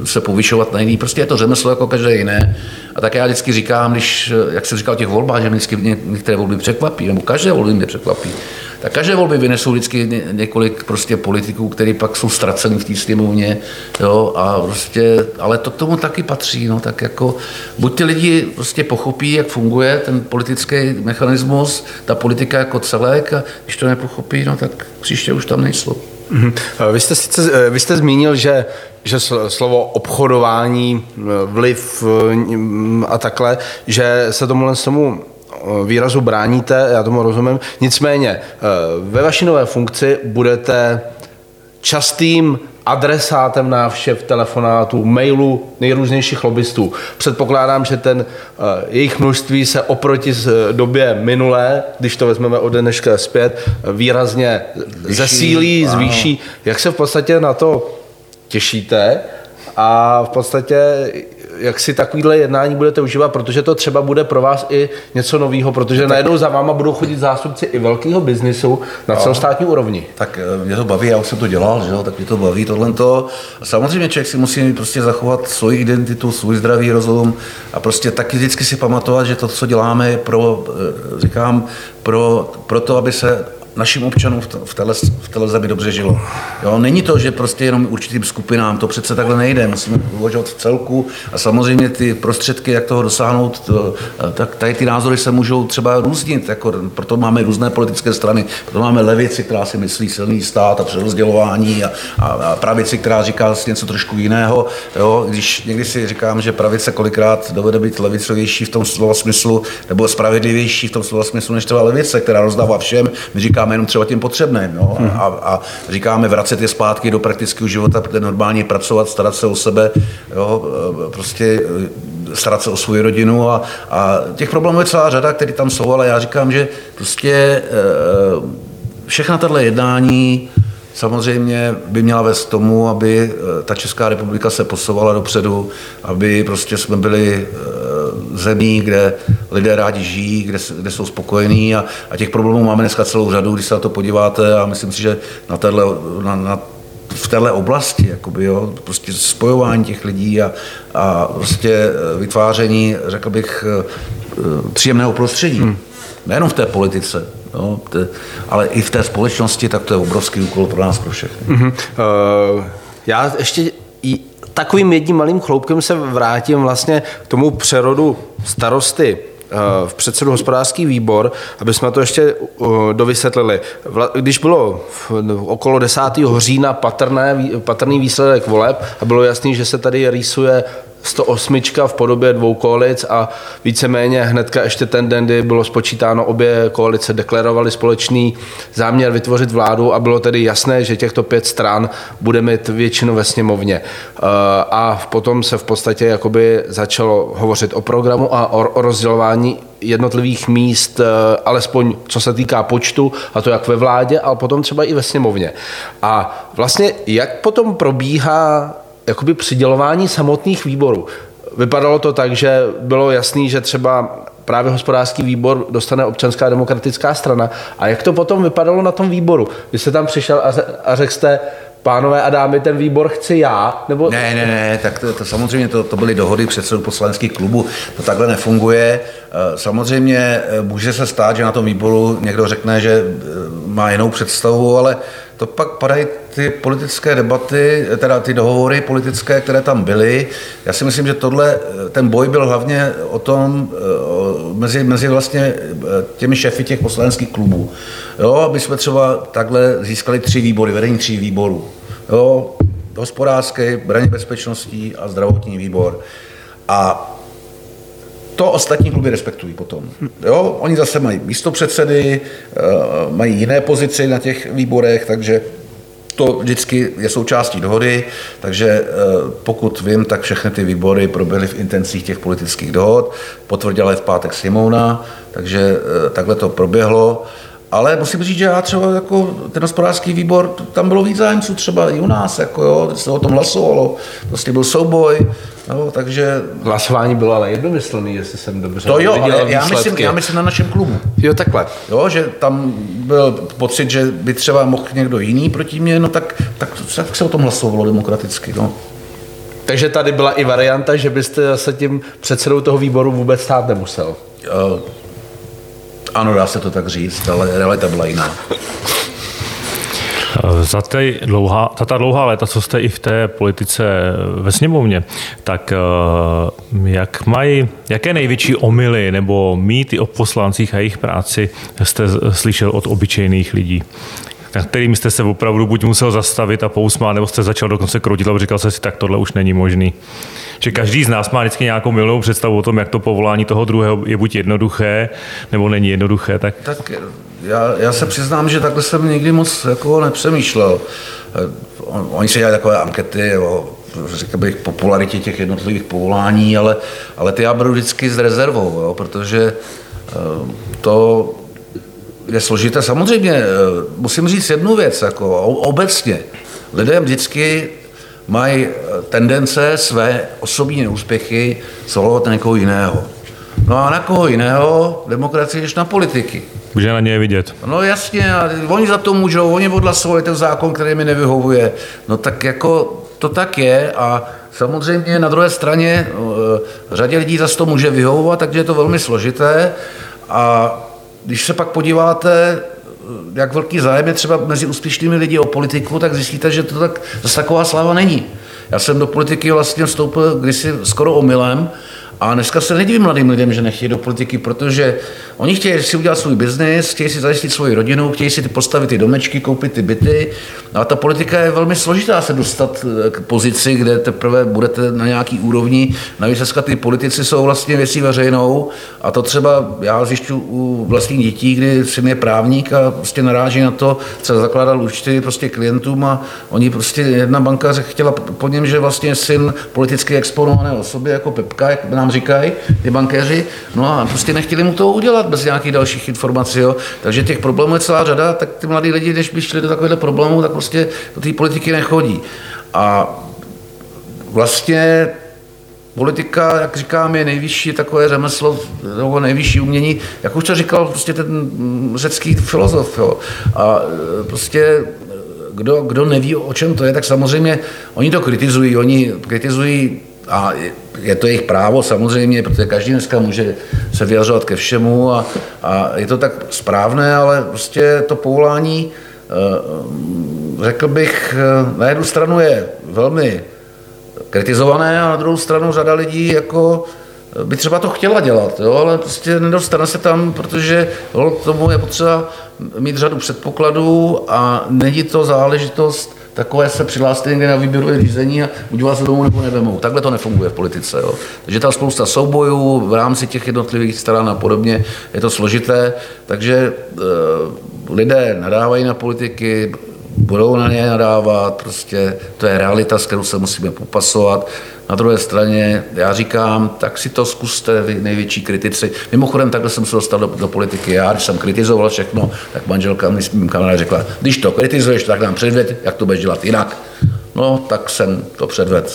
se povyšovat na jiný. Prostě je to řemeslo jako každé jiné. A tak já vždycky říkám, když, jak jsem říkal o těch volbách, že mě vždycky některé volby překvapí, nebo každé volby mě překvapí. Tak každé volby vynesou vždycky několik prostě politiků, kteří pak jsou ztraceni v té sněmovně, jo, a prostě, ale to k tomu taky patří, no, tak jako, buď ty lidi prostě pochopí, jak funguje ten politický mechanismus, ta politika jako celek, a když to nepochopí, no, tak příště už tam nejsou. Mm-hmm. Vy jste, sice, eh, vy jste zmínil, že, že slovo obchodování, eh, vliv a takhle, že se tomu tomu výrazu bráníte, já tomu rozumím. Nicméně, ve vaší nové funkci budete častým adresátem návštěv, telefonátů, mailů nejrůznějších lobbystů. Předpokládám, že ten uh, jejich množství se oproti z eh, době minulé, když to vezmeme od dneška zpět, výrazně zvýší, zesílí, zvýší. Jak se v podstatě na to těšíte? A v podstatě jak si takovýhle jednání budete užívat, protože to třeba bude pro vás i něco nového, protože tak, najednou za váma budou chodit zástupci i velkého biznisu na celostátní úrovni. Tak eh, mě to baví, já už jsem to dělal, že jo, tak mě to baví tohle. Samozřejmě člověk si musí prostě zachovat svoji identitu, svůj zdravý rozum a prostě taky vždycky si pamatovat, že to, co děláme, je pro, eh, říkám, pro, pro to, aby se našim občanům v, téhle, v téhle zemi dobře žilo. Jo, není to, že prostě jenom určitým skupinám, to přece takhle nejde, musíme uvažovat v celku a samozřejmě ty prostředky, jak toho dosáhnout, to, tak tady ty názory se můžou třeba různit, jako, proto máme různé politické strany, proto máme levici, která si myslí silný stát a přerozdělování a, a, a pravici, která říká něco trošku jiného. Jo, když někdy si říkám, že pravice kolikrát dovede být levicovější v tom slova smyslu, nebo spravedlivější v tom slova smyslu, než třeba levice, která rozdává všem, my říkáme, říkáme jenom třeba těm potřebným. No? A, a, říkáme vracet je zpátky do praktického života, protože normálně pracovat, starat se o sebe, jo? E, prostě e, starat se o svou rodinu a, a těch problémů je celá řada, které tam jsou, ale já říkám, že prostě e, všechna tato jednání samozřejmě by měla vést k tomu, aby ta Česká republika se posouvala dopředu, aby prostě jsme byli zemí, kde lidé rádi žijí, kde, kde jsou spokojení a, a těch problémů máme dneska celou řadu, když se na to podíváte a myslím si, že na, téhle, na, na v téhle oblasti, jakoby, jo, prostě spojování těch lidí a, a prostě eh, vytváření, řekl bych, eh, příjemného prostředí. Hmm. Nejenom v té politice, jo, te, ale i v té společnosti, tak to je obrovský úkol pro nás, pro všechny. Hmm. Uh, já ještě takovým jedním malým chloupkem se vrátím vlastně k tomu přerodu starosty eh, v předsedu hospodářský výbor, aby jsme to ještě eh, dovysvětlili. Když bylo okolo 10. října patrné, patrný výsledek voleb a bylo jasný, že se tady rýsuje 108 v podobě dvou koalic a víceméně hnedka ještě ten den, kdy bylo spočítáno, obě koalice deklarovaly společný záměr vytvořit vládu a bylo tedy jasné, že těchto pět stran bude mít většinu ve sněmovně. Eh, a potom se v podstatě jakoby začalo hovořit o programu a o rozdělování jednotlivých míst, eh, alespoň co se týká počtu, a to jak ve vládě, ale potom třeba i ve sněmovně. A vlastně jak potom probíhá jakoby přidělování samotných výborů. Vypadalo to tak, že bylo jasný, že třeba právě hospodářský výbor dostane občanská demokratická strana. A jak to potom vypadalo na tom výboru? Vy jste tam přišel a, a řekl jste, pánové a dámy, ten výbor chci já? Nebo... Ne, ne, ne, tak to, to samozřejmě to, to byly dohody předsedů poslaneckých klubů, to takhle nefunguje. Eh, samozřejmě eh, může se stát, že na tom výboru někdo řekne, že eh, má jinou představu, ale to pak padají ty politické debaty, teda ty dohovory politické, které tam byly. Já si myslím, že tohle, ten boj byl hlavně o tom, mezi, mezi vlastně těmi šefy těch poslaneckých klubů. Jo, aby jsme třeba takhle získali tři výbory, vedení tří výborů. Jo, hospodářský, braně bezpečností a zdravotní výbor. A to ostatní kluby respektují potom. Jo? Oni zase mají místopředsedy, eh, mají jiné pozice na těch výborech, takže to vždycky je součástí dohody, takže eh, pokud vím, tak všechny ty výbory proběhly v intencích těch politických dohod, potvrdila je v pátek Simona, takže eh, takhle to proběhlo. Ale musím říct, že já třeba jako ten hospodářský výbor, tam bylo víc zájemců třeba i u nás, jako jo, se o tom hlasovalo, prostě byl souboj, no, takže... Hlasování bylo ale jednomyslný, jestli jsem dobře To jo, ale já myslím, já myslím na našem klubu. Jo, takhle. Jo, že tam byl pocit, že by třeba mohl někdo jiný proti mě, no tak, tak, tak se o tom hlasovalo demokraticky, no. Takže tady byla i varianta, že byste se tím předsedou toho výboru vůbec stát nemusel. Uh, ano, dá se to tak říct, ale realita byla jiná. Za, ty dlouhá, za ta dlouhá léta, co jste i v té politice ve sněmovně, tak eh, jak mají, jaké největší omily nebo mýty o poslancích a jejich práci jste slyšel od obyčejných lidí? na kterým jste se opravdu buď musel zastavit a pousmát, nebo jste začal dokonce kroutit a říkal jste si, tak tohle už není možný. Že každý z nás má vždycky nějakou milnou představu o tom, jak to povolání toho druhého je buď jednoduché, nebo není jednoduché. Tak, tak já, já se přiznám, že takhle jsem nikdy moc jako nepřemýšlel. on, oni si dělají takové ankety o řekl bych, popularitě těch jednotlivých povolání, ale, ale ty já beru vždycky s rezervou, jo, protože to je složité. Samozřejmě musím říct jednu věc, jako obecně. Lidé vždycky mají tendence své osobní neúspěchy svalovat na někoho jiného. No a na koho jiného demokracie než na politiky. Že na ně je vidět. No jasně, a oni za to můžou, oni odhlasovali ten zákon, který mi nevyhovuje. No tak jako to tak je a samozřejmě na druhé straně eh, řadě lidí za to může vyhovovat, takže je to velmi složité. A když se pak podíváte, eh, jak velký zájem je třeba mezi úspěšnými lidi o politiku, tak zjistíte, že to tak zase taková sláva není. Já jsem do politiky vlastně vstoupil kdysi skoro omylem, a dneska se nedivím mladým lidem, že nechtějí do politiky, protože oni chtějí si udělat svůj biznis, chtějí si zajistit svoji rodinu, chtějí si postavit ty domečky, koupit ty byty. A ta politika je velmi složitá se dostat eh, k pozici, kde teprve budete na nějaký úrovni. Navíc dneska ty politici jsou vlastně věcí veřejnou a to třeba já zjišťu u vlastních dětí, kdy syn je právník a prostě naráží na to, co zakládal účty prostě klientům a oni prostě jedna banka chtěla po něm, že vlastně syn politicky exponované osoby jako Pepka, jak nám říkají ty bankéři, no a prostě nechtěli mu to udělat bez nějakých dalších informací. Jo. Takže těch problémů je celá řada, tak ty mladí lidi, když by šli do takovéhle problémů, tak prostě do té politiky nechodí. A vlastně politika, jak říkám, je nejvyšší takové řemeslo, nebo nejvyšší umění, jak už to říkal prostě ten řecký filozof. Jo. A e, prostě kdo, kdo neví, o čem to je, tak samozřejmě oni to kritizují. Oni kritizují a je to jejich právo samozřejmě, protože každý dneska může se vyjadřovat ke všemu a, a je to tak správné, ale prostě to povolání, eh, řekl bych, eh, na jednu stranu je velmi kritizované a na druhou stranu řada lidí jako by třeba to chtěla dělat, jo, ale prostě nedostane se tam, protože k tomu je potřeba mít řadu předpokladů a není to záležitost takové se přihlásit někde na výběrové řízení a buď vás domů nebo nevemou. Takhle to nefunguje v politice. Jo. Takže ta spousta soubojů v rámci těch jednotlivých stran a podobně je to složité, takže e, lidé nadávají na politiky, budou na ně nadávat, prostě to je realita, s kterou se musíme popasovat. Na druhé straně, já říkám, tak si to zkuste, vy největší kritici. Mimochodem, takhle jsem se dostal do, do politiky. Já, když jsem kritizoval všechno, tak manželka mi mým kamarádem řekla, když to kritizuješ, tak nám předved, jak to budeš dělat jinak. No, tak jsem to předvedl.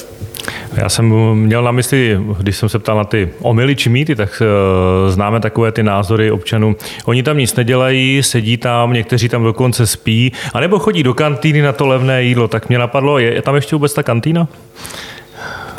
Já jsem měl na mysli, když jsem se ptal na ty omily či mýty, tak uh, známe takové ty názory občanů. Oni tam nic nedělají, sedí tam, někteří tam dokonce spí, anebo chodí do kantýny na to levné jídlo. Tak mě napadlo, je, je tam ještě vůbec ta kantýna?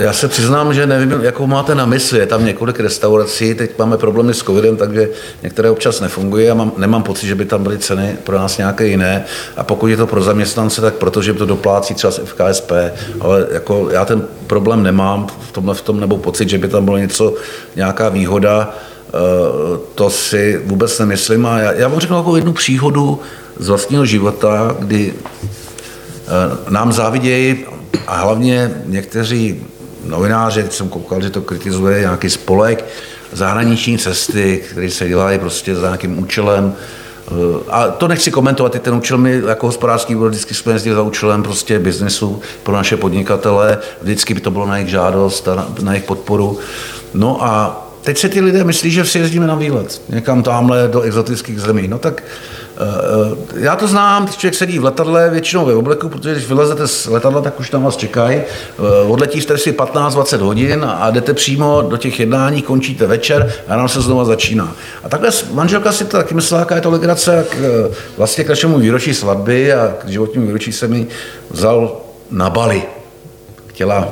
Já se přiznám, že nevím, jakou máte na mysli. Je tam několik restaurací, teď máme problémy s covidem, takže některé občas nefungují a mám, nemám pocit, že by tam byly ceny pro nás nějaké jiné. A pokud je to pro zaměstnance, tak protože to doplácí třeba z FKSP, ale jako já ten problém nemám v tomhle v tom, nebo pocit, že by tam bylo něco, nějaká výhoda, eh, to si vůbec nemyslím. A já, já vám řeknu jako jednu příhodu z vlastního života, kdy eh, nám závidějí a hlavně někteří novináři, jsem koukal, že to kritizuje nějaký spolek, zahraniční cesty, které se dělají prostě za nějakým účelem. Eh, a to nechci komentovat, i ten účel my jako hospodářský výbor vždycky jsme jezdili za účelem prostě biznesu pro naše podnikatele, vždycky by to bylo na jejich žádost a na, na jejich podporu. No a teď se ty lidé myslí, že si jezdíme na výlet, někam tamhle do exotických zemí. No tak já to znám, člověk sedí v letadle, většinou ve obleku, protože když vylezete z letadla, tak už tam vás čekají. Eh, odletíte si 15-20 hodin a jdete přímo do těch jednání, končíte večer a nám se znova začíná. A takhle manželka si to taky myslela, jaká je to legrace, jak vlastně k našemu výročí svatby a k životnímu výročí se mi vzal na Bali. Chtěla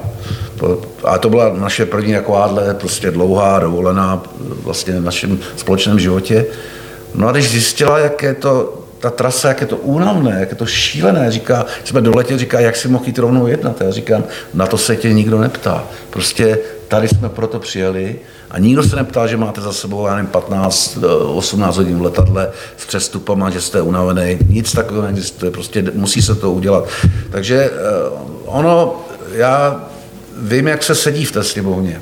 a to byla naše první takováhle prostě dlouhá dovolená vlastně v našem společném životě. No a když zjistila, jak je to, ta trasa, jak je to únavné, jak je to šílené, říká, jsme doletěli, říká, jak si mohl jít rovnou jednat. Já říkám, na to se tě nikdo neptá. Prostě tady jsme proto přijeli a nikdo se neptá, že máte za sebou, já nevím, 15, 18 hodin v letadle s přestupama, že jste unavený. Nic takového neexistuje, prostě musí se to udělat. Takže eh, ono, já vím, jak se sedí v té sněmovně.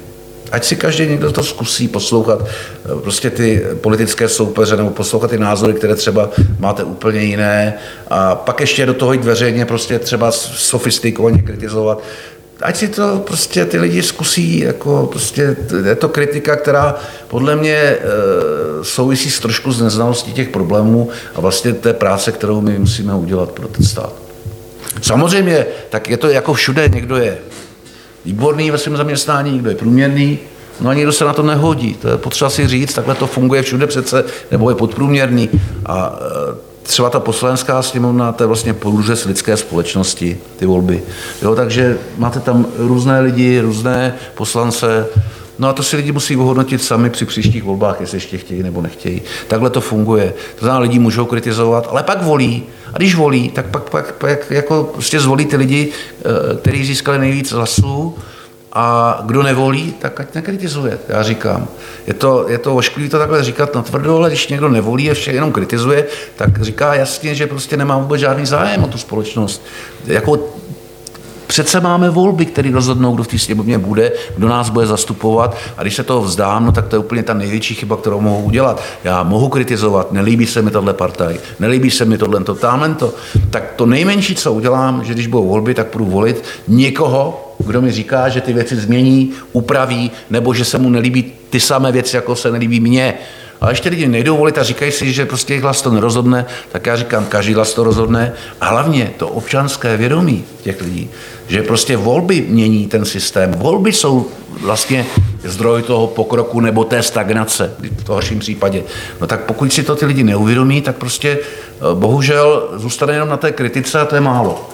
Ať si každý někdo to zkusí poslouchat, eh, prostě ty politické soupeře nebo poslouchat ty názory, které třeba máte úplně jiné a pak ještě do toho jít veřejně prostě třeba sofistikovaně kritizovat ať si to prostě ty lidi zkusí, jako prostě je to kritika, která podle mě e, souvisí s trošku z neznalostí těch problémů a vlastně té práce, kterou my musíme udělat pro ten stát. Samozřejmě, tak je to jako všude, někdo je výborný ve svém zaměstnání, někdo je průměrný, no a někdo se na to nehodí. To je potřeba si říct, takhle to funguje všude přece, nebo je podprůměrný. A e, třeba ta poslanecká sněmovna, to je vlastně průřez lidské společnosti, ty volby. Jo, takže máte tam různé lidi, různé poslance, No a to si lidi musí vyhodnotit sami při příštích volbách, jestli ještě chtějí nebo nechtějí. Takhle to funguje. To znamená, lidi můžou kritizovat, ale pak volí. A když volí, tak pak, pak, pak jako prostě zvolí ty lidi, eh, kteří získali nejvíc hlasů, a kdo nevolí, tak ať nekritizuje, já říkám. Je to, je to ošklivý to takhle říkat na tvrdo, ale když někdo nevolí, ještě jenom kritizuje, tak říká jasně, že prostě nemá vůbec žádný zájem o tu společnost. Jako Přece máme volby, které rozhodnou, kdo v té sněmovně bude, kdo nás bude zastupovat. A když se toho vzdám, no tak to je úplně ta největší chyba, kterou mohu udělat. Já mohu kritizovat, nelíbí se mi tohle partaj, nelíbí se mi tohle, to, tamhle to. Tak to nejmenší, co udělám, že když budou volby, tak půjdu volit někoho, kdo mi říká, že ty věci změní, upraví, nebo že se mu nelíbí ty samé věci, jako se nelíbí mně. A ještě lidi nejdou volit a říkají si, že prostě jejich hlas to nerozhodne, tak já říkám, každý hlas to rozhodne. A hlavně to občanské vědomí těch lidí, že prostě volby mění ten systém. Volby jsou vlastně zdroj toho pokroku nebo té stagnace v horším případě. No tak pokud si to ty lidi neuvědomí, tak prostě eh, bohužel zůstane jenom na té kritice a to je málo.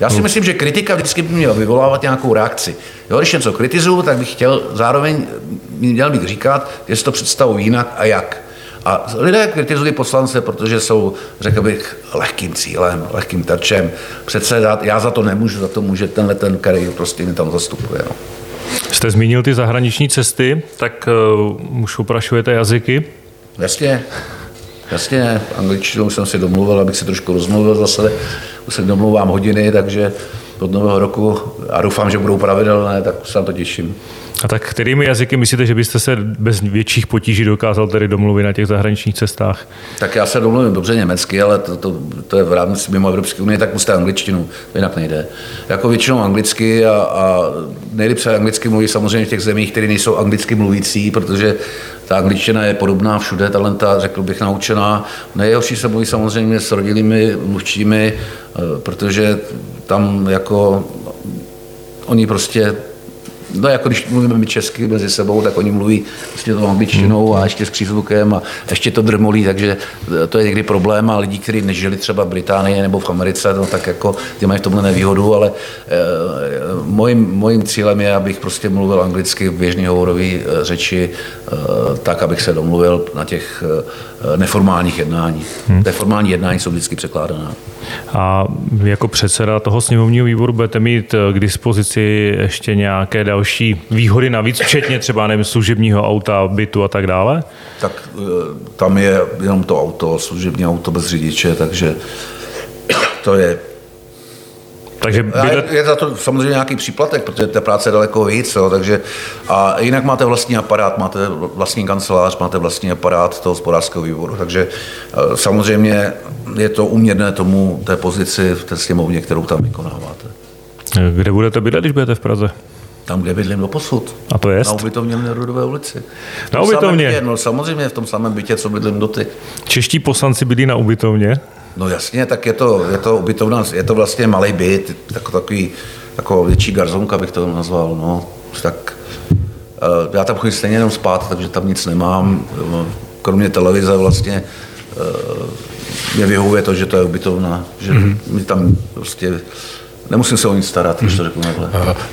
Já si hmm. myslím, že kritika vždycky by měla vyvolávat nějakou reakci. Jo, když něco kritizuju, tak bych chtěl zároveň, měl bych říkat, jestli to představuji jinak a jak. A lidé kritizují poslance, protože jsou, řekl bych, lehkým cílem, lehkým terčem. Přece já za to nemůžu, za to může tenhle ten, který prostě mi tam zastupuje. No. Jste zmínil ty zahraniční cesty, tak uh, už uprašujete jazyky? Jasně, jasně. Angličtinou jsem si domluvil, abych si trošku rozmluvil zase. Se domluvám hodiny, takže od nového roku a doufám, že budou pravidelné, tak se na to těším. A tak kterými jazyky myslíte, že byste se bez větších potíží dokázal tedy domluvit na těch zahraničních cestách? Tak já se domluvím dobře německy, ale to, to, to je v rámci mimo Evropské unie, tak musíte angličtinu, to jinak nejde. Jako většinou anglicky a, a nejlíp se anglicky mluví samozřejmě v těch zemích, které nejsou anglicky mluvící, protože ta angličtina je podobná všude, talenta, řekl bych, naučená. Nejhorší se mluví samozřejmě s rodilými mluvčími, eh, protože tam jako oni prostě No jako když mluvíme my česky mezi sebou, tak oni mluví prostě tou angličtinou a ještě s přízvukem a ještě to drmolí, takže to je někdy problém a lidi, kteří nežili třeba v Británii nebo v Americe, no tak jako ty mají v tomhle nevýhodu, ale e, mojím, mojím cílem je, abych prostě mluvil anglicky v běžný hovorový eh, řeči, e, tak, abych se domluvil na těch neformálních jednání. Hmm. Neformální jednání jsou vždycky překládaná. A jako předseda toho sněmovního výboru budete mít k dispozici ještě nějaké další výhody navíc, včetně třeba nevím, služebního auta, bytu a tak dále? Tak e, tam je jenom to auto, služební auto bez řidiče, takže to je takže bydlet... je, je za to samozřejmě nějaký příplatek, protože té práce je daleko víc, jo, takže a jinak máte vlastní aparát, máte vlastní kancelář, máte vlastní aparát toho hospodářského výboru, takže e, samozřejmě je to uměrné tomu té pozici v té sněmovně, kterou tam vykonáváte. Kde budete bydlet, když budete v Praze? Tam, kde bydlím do posud. A to je? Na ubytovně v Nerudové ulici. Na ubytovně? Bytě, no samozřejmě v tom samém bytě, co bydlím doteď. Čeští poslanci bydlí na ubytovně? No jasně, tak je to, je to ubytovna, je to vlastně malý byt, tak, takový, jako větší garzonka bych to nazval, no. Tak uh, já tam chodím stejně jenom spát, takže tam nic nemám, kromě televize vlastně uh, mě vyhovuje to, že to je ubytovna, že mm-hmm. mi tam prostě Nemusím se o nic starat, když to řeknu takhle.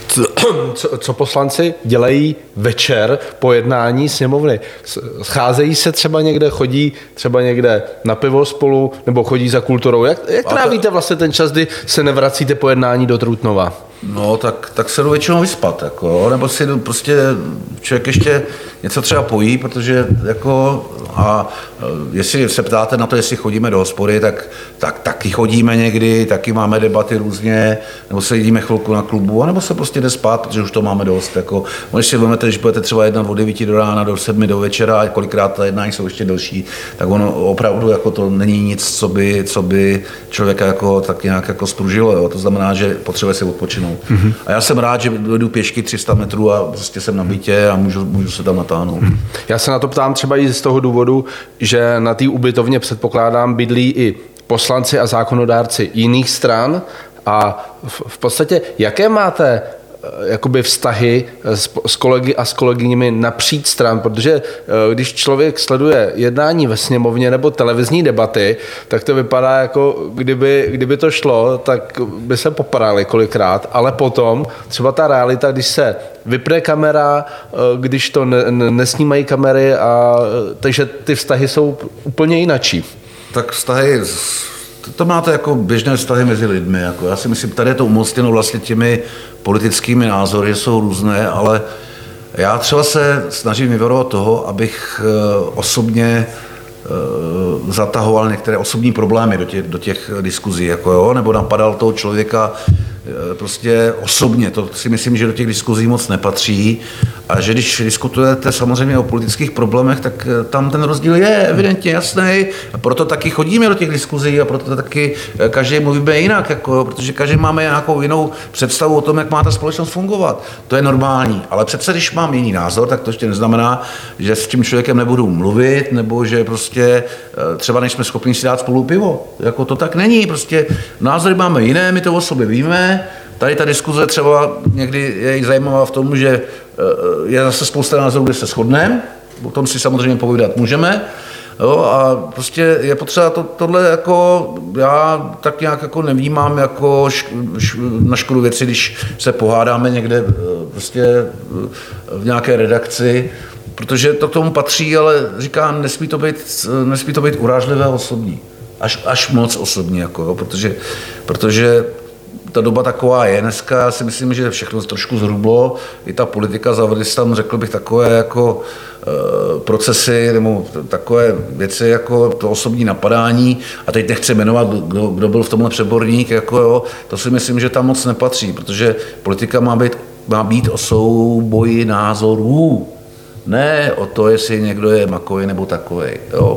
Co, <clears throat> co, co poslanci dělají večer po jednání sněmovny? Scházejí se třeba někde, chodí třeba někde na pivo spolu, nebo chodí za kulturou? Jak, jak trávíte vlastně ten čas, kdy se nevracíte po jednání do Trutnova? No, tak, tak se jdu většinou vyspat, jako, nebo si jdu prostě člověk ještě něco třeba pojí, protože jako, a e, jestli se ptáte na to, jestli chodíme do hospody, tak, tak taky chodíme někdy, taky máme debaty různě, nebo se jedíme chvilku na klubu, nebo se prostě jde spát, protože už to máme dost. Jako, když si vezmete, když budete třeba jednat od 9 do rána do 7 do večera, a kolikrát ta jednání jsou ještě delší, tak ono opravdu jako to není nic, co by, co by člověka jako, tak nějak jako spružilo. Jo. To znamená, že potřebuje si odpočinout. Mm-hmm. A já jsem rád, že jdu pěšky 300 metrů a prostě jsem na bytě a můžu, můžu se tam natáhnout. Mm-hmm. Já se na to ptám třeba i z toho důvodu, že na té ubytovně předpokládám bydlí i poslanci a zákonodárci jiných stran a v podstatě, jaké máte jakoby vztahy eh, s, s kolegy a s kolegyněmi napříč stran, protože eh, když člověk sleduje jednání ve sněmovně nebo televizní debaty, tak to vypadá jako kdyby, kdyby to šlo, tak by se poparali kolikrát, ale potom třeba ta realita, když se vypne kamera, když to ne, nesnímají kamery, a, takže ty vztahy jsou úplně jinačí. Tak vztahy to máte jako běžné vztahy mezi lidmi. Jako já si myslím, tady je to umocněno vlastně těmi politickými názory, jsou různé, ale já třeba se snažím vyvarovat toho, abych eh, osobně eh, zatahoval některé osobní problémy do těch, do těch diskuzí, jako jo, nebo napadal toho člověka prostě osobně. To si myslím, že do těch diskuzí moc nepatří. A že když diskutujete samozřejmě o politických problémech, tak eh, tam ten rozdíl je evidentně jasný. A proto taky chodíme do těch diskuzí a proto taky eh, každý mluvíme jinak, jako, protože každý máme nějakou jinou představu o tom, jak má ta společnost fungovat. To je normální. Ale přece, když mám jiný názor, tak to ještě neznamená, že s tím člověkem nebudu mluvit, nebo že prostě třeba nejsme schopni si dát spolu pivo. Jako to tak není. Prostě názory máme jiné, my to o sobě víme, Tady ta diskuze třeba někdy je zajímavá v tom, že eh, je zase spousta názorů, kde se shodneme, o tom si samozřejmě povídat můžeme, Jo, a prostě je potřeba to, tohle jako, já tak nějak jako nevnímám jako š, š, na škodu věci, když se pohádáme někde eh, prostě eh, v nějaké redakci, protože to k tomu patří, ale říkám, nesmí to být, nesmí to být urážlivé osobní. Až, až moc osobní, jako, protože, protože ta doba taková je. Dneska já si myslím, že všechno trošku zhrublo. I ta politika zavedli tam, řekl bych, takové jako e, procesy nebo takové věci jako to osobní napadání. A teď nechci jmenovat, kdo, kdo byl v tomhle přeborník, jako jo, to si myslím, že tam moc nepatří, protože politika má být, má být o souboji názorů. Ne o to, jestli někdo je makový nebo takový.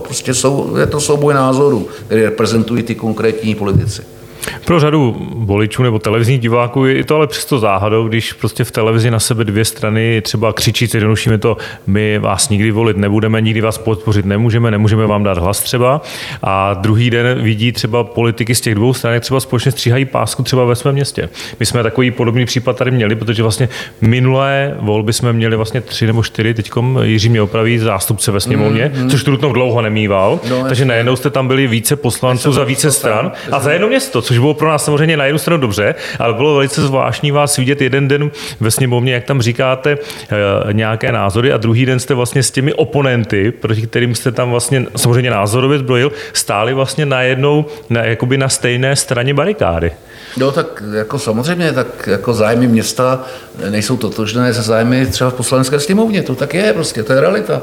Prostě jsou, je to souboj názorů, který reprezentují ty konkrétní politici. Pro řadu voličů nebo televizních diváků je to ale přesto záhadou, když prostě v televizi na sebe dvě strany třeba křičí, zjednodušíme to, my vás nikdy volit nebudeme, nikdy vás podpořit nemůžeme, nemůžeme vám dát hlas třeba. A druhý den vidí třeba politiky z těch dvou stran, třeba společně stříhají pásku třeba ve svém městě. My jsme takový podobný případ tady měli, protože vlastně minulé volby jsme měli vlastně tři nebo čtyři, teďkom Jiří mě opraví zástupce ve sněmovně, mm, mm. což Trutnov dlouho nemýval. No, takže najednou jste tam byli více poslanců za více stran a za jedno město, což bylo pro nás samozřejmě na jednu stranu dobře, ale bylo velice zvláštní vás vidět jeden den ve sněmovně, jak tam říkáte eh, nějaké názory a druhý den jste vlastně s těmi oponenty, proti kterým jste tam vlastně samozřejmě názorově zbrojil, stáli vlastně najednou na, jakoby na stejné straně barikády. No tak jako samozřejmě, tak jako zájmy města nejsou totožné se zájmy třeba v poslanecké sněmovně, to tak je prostě, to je realita.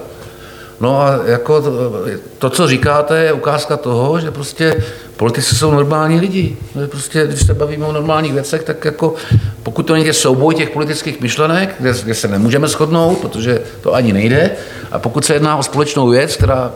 No a jako to, co říkáte, je ukázka toho, že prostě politici jsou normální lidi. Prostě, když se bavíme o normálních věcech, tak jako pokud to není souboj těch politických myšlenek, kde, kde se nemůžeme shodnout, protože to ani nejde, a pokud se jedná o společnou věc, která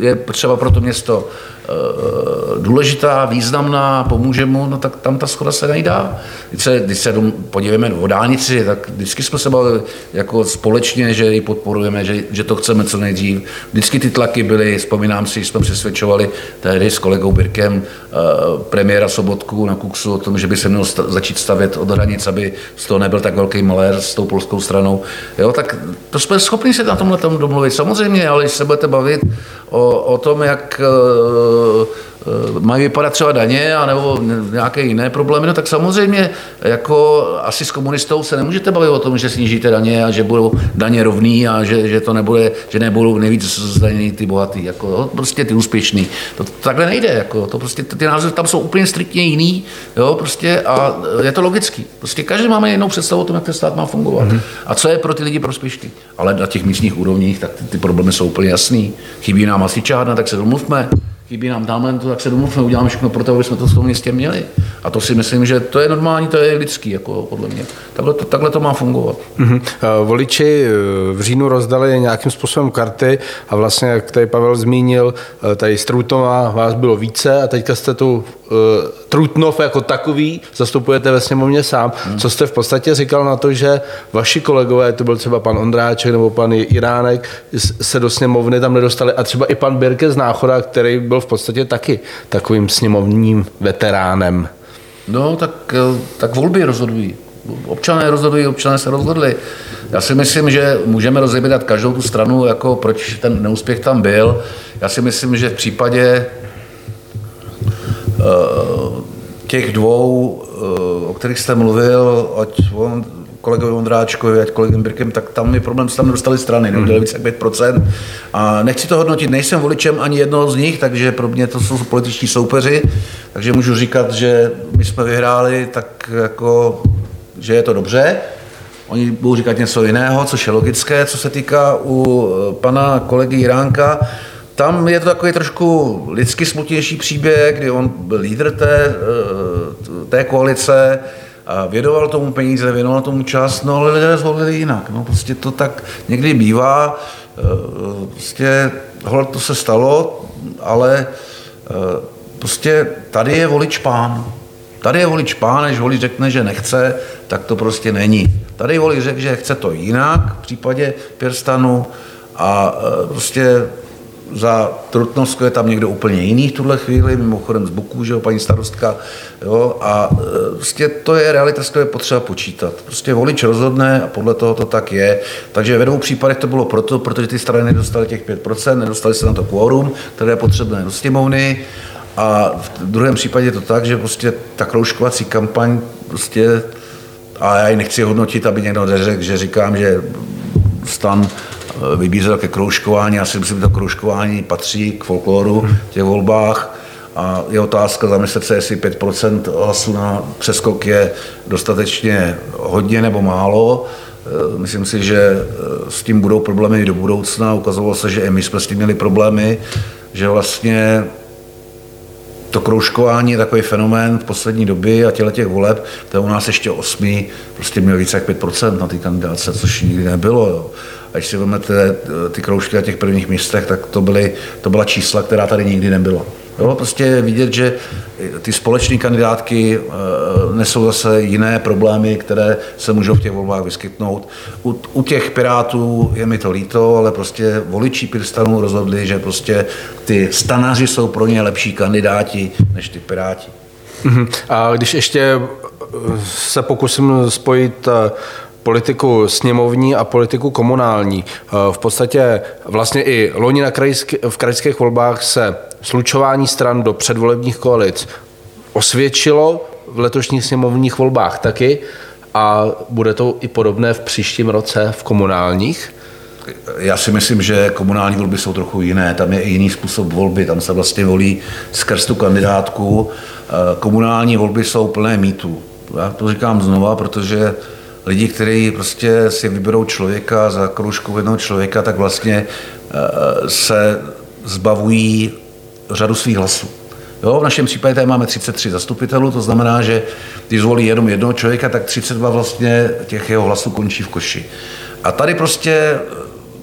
je třeba pro to město Eh, důležitá, významná, pomůže mu, no tak tam ta schoda se nejdá. Když se, když se podíváme o dálnici, tak vždycky jsme se bavili jako společně, že ji podporujeme, že, že to chceme co nejdřív. Vždycky ty tlaky byly, vzpomínám si, jsme přesvědčovali tehdy s kolegou Birkem eh, premiéra Sobotku na Kuksu o tom, že by se měl začít stavět od hranic, aby z toho nebyl tak velký malér s tou polskou stranou. Jo, tak to jsme schopni se na tomhle domluvit. Samozřejmě, ale když se budete bavit o, o tom, jak Eh, mají vypadat třeba daně nebo nějaké jiné problémy, no tak samozřejmě jako asi s komunistou se nemůžete bavit o tom, že snížíte daně a že budou daně rovný a že, že to nebude, že nebudou nejvíc zdanění ty bohatý, jako jo, prostě ty úspěšný. To takhle nejde, jako to prostě ty názory tam jsou úplně striktně jiný, jo, prostě a je to logický. Prostě každý máme jinou představu o tom, jak ten stát má fungovat. Mm-hmm. A co je pro ty lidi prospěšný. Ale na těch místních úrovních, tak ty, ty problémy jsou úplně jasný. Chybí nám asi čárna, tak se domluvme chybí nám talentu, tak se domluvme, uděláme všechno pro to, aby jsme to v tom městě měli. A to si myslím, že to je normální, to je lidský, jako podle mě. Takhle to, takhle to má fungovat. Mm-hmm. Voliči eh, v říjnu rozdali nějakým způsobem karty a vlastně, jak tady Pavel zmínil, eh, tady z Trutnova vás bylo více a teďka jste tu Trutnov jako takový zastupujete ve sněmovně sám. Hmm. Co jste v podstatě říkal na to, že vaši kolegové, to byl třeba pan Ondráček nebo pan Iránek, se do sněmovny tam nedostali a třeba i pan Birke z Náchoda, který byl v podstatě taky takovým sněmovním veteránem. No, tak, eh, tak volby rozhodují. Občané rozhodují, občané se rozhodli. Já si myslím, že můžeme rozebírat každou tu stranu, jako proč ten neúspěch tam byl. Já si myslím, že v případě těch dvou, uh, o kterých jste mluvil, ať on, kolegovi Ondráčkovi, ať kolegem Birkem, tak tam je problém, že tam nedostali strany, neudělali více jak 5%. A nechci to hodnotit, nejsem voličem ani jednoho z nich, takže pro mě to jsou političtí soupeři, takže můžu říkat, že my jsme vyhráli, tak jako, že je to dobře. Oni budou říkat něco jiného, což je logické, co se týká u eh, pana kolegy Jiránka. Tam je to takový trošku lidsky smutnější příběh, kdy on byl lídr té, eh, té koalice, a věnoval tomu peníze, věnoval tomu čas, no ale lidé zvolili jinak. No, prostě to tak někdy bývá. Eh, prostě tohle to se stalo, ale eh, prostě tady je volič pán. Tady je volič pán, než volič řekne, že nechce, tak to prostě není. Tady volič řekne, že chce to jinak v případě Pirstanu a prostě za Trutnovsko je tam někdo úplně jiný v tuhle chvíli, mimochodem z Buků, že jo, paní starostka, jo, a e, prostě to je realita, s je potřeba počítat. Prostě volič rozhodne a podle toho to tak je. Takže ve dvou případech to bylo proto, protože ty strany nedostaly těch 5%, nedostali se na to quórum, které je potřebné do sněmovny, a v druhém případě je to tak, že prostě ta kroužkovací kampaň prostě, a já ji nechci hodnotit, aby někdo neřekl, že říkám, že stan vybízel ke kroužkování. Já si myslím, že to kroužkování patří k folkloru v těch volbách. A je otázka zamyslet se, jestli 5% hlasů na přeskok je dostatečně hodně nebo málo. E, myslím si, že e, s tím budou problémy i do budoucna. Ukazovalo se, že i my jsme s tím měli problémy, že vlastně to kroužkování je takový fenomén v poslední době a těle těch voleb, to je u nás ještě osmi, prostě měl více jak 5% na ty kandidáce, což nikdy nebylo. Jo. Když si vezmete eh, ty kroužky na těch prvních místech, tak to, byly, to byla čísla, která tady nikdy nebyla. Jo, prostě vidět, že ty společné kandidátky eh, nesou zase jiné problémy, které se můžou v těch volbách vyskytnout. U, u těch Pirátů je mi to líto, ale prostě voliči Pirstanu rozhodli, že prostě ty stanaři jsou pro ně lepší kandidáti než ty Piráti. Mhm. A když ještě eh, se pokusím spojit politiku sněmovní a politiku komunální. Eh, v podstatě vlastně i loni na krajské, v krajských volbách se slučování stran do předvolebních koalic osvědčilo v letošních sněmovních volbách taky a bude to i podobné v příštím roce v komunálních? Já si myslím, že komunální volby jsou trochu jiné. Tam je i jiný způsob volby. Tam se vlastně volí skrz tu kandidátku. Eh, komunální volby jsou plné mýtů. Já to říkám znova, protože lidi, kteří prostě si vyberou člověka za kroužku jednoho člověka, tak vlastně eh, se zbavují řadu svých hlasů. Jo, v našem případě tady máme 33 zastupitelů, to znamená, že když zvolí jenom jednoho člověka, tak 32 vlastně těch jeho hlasů končí v koši. A tady prostě eh,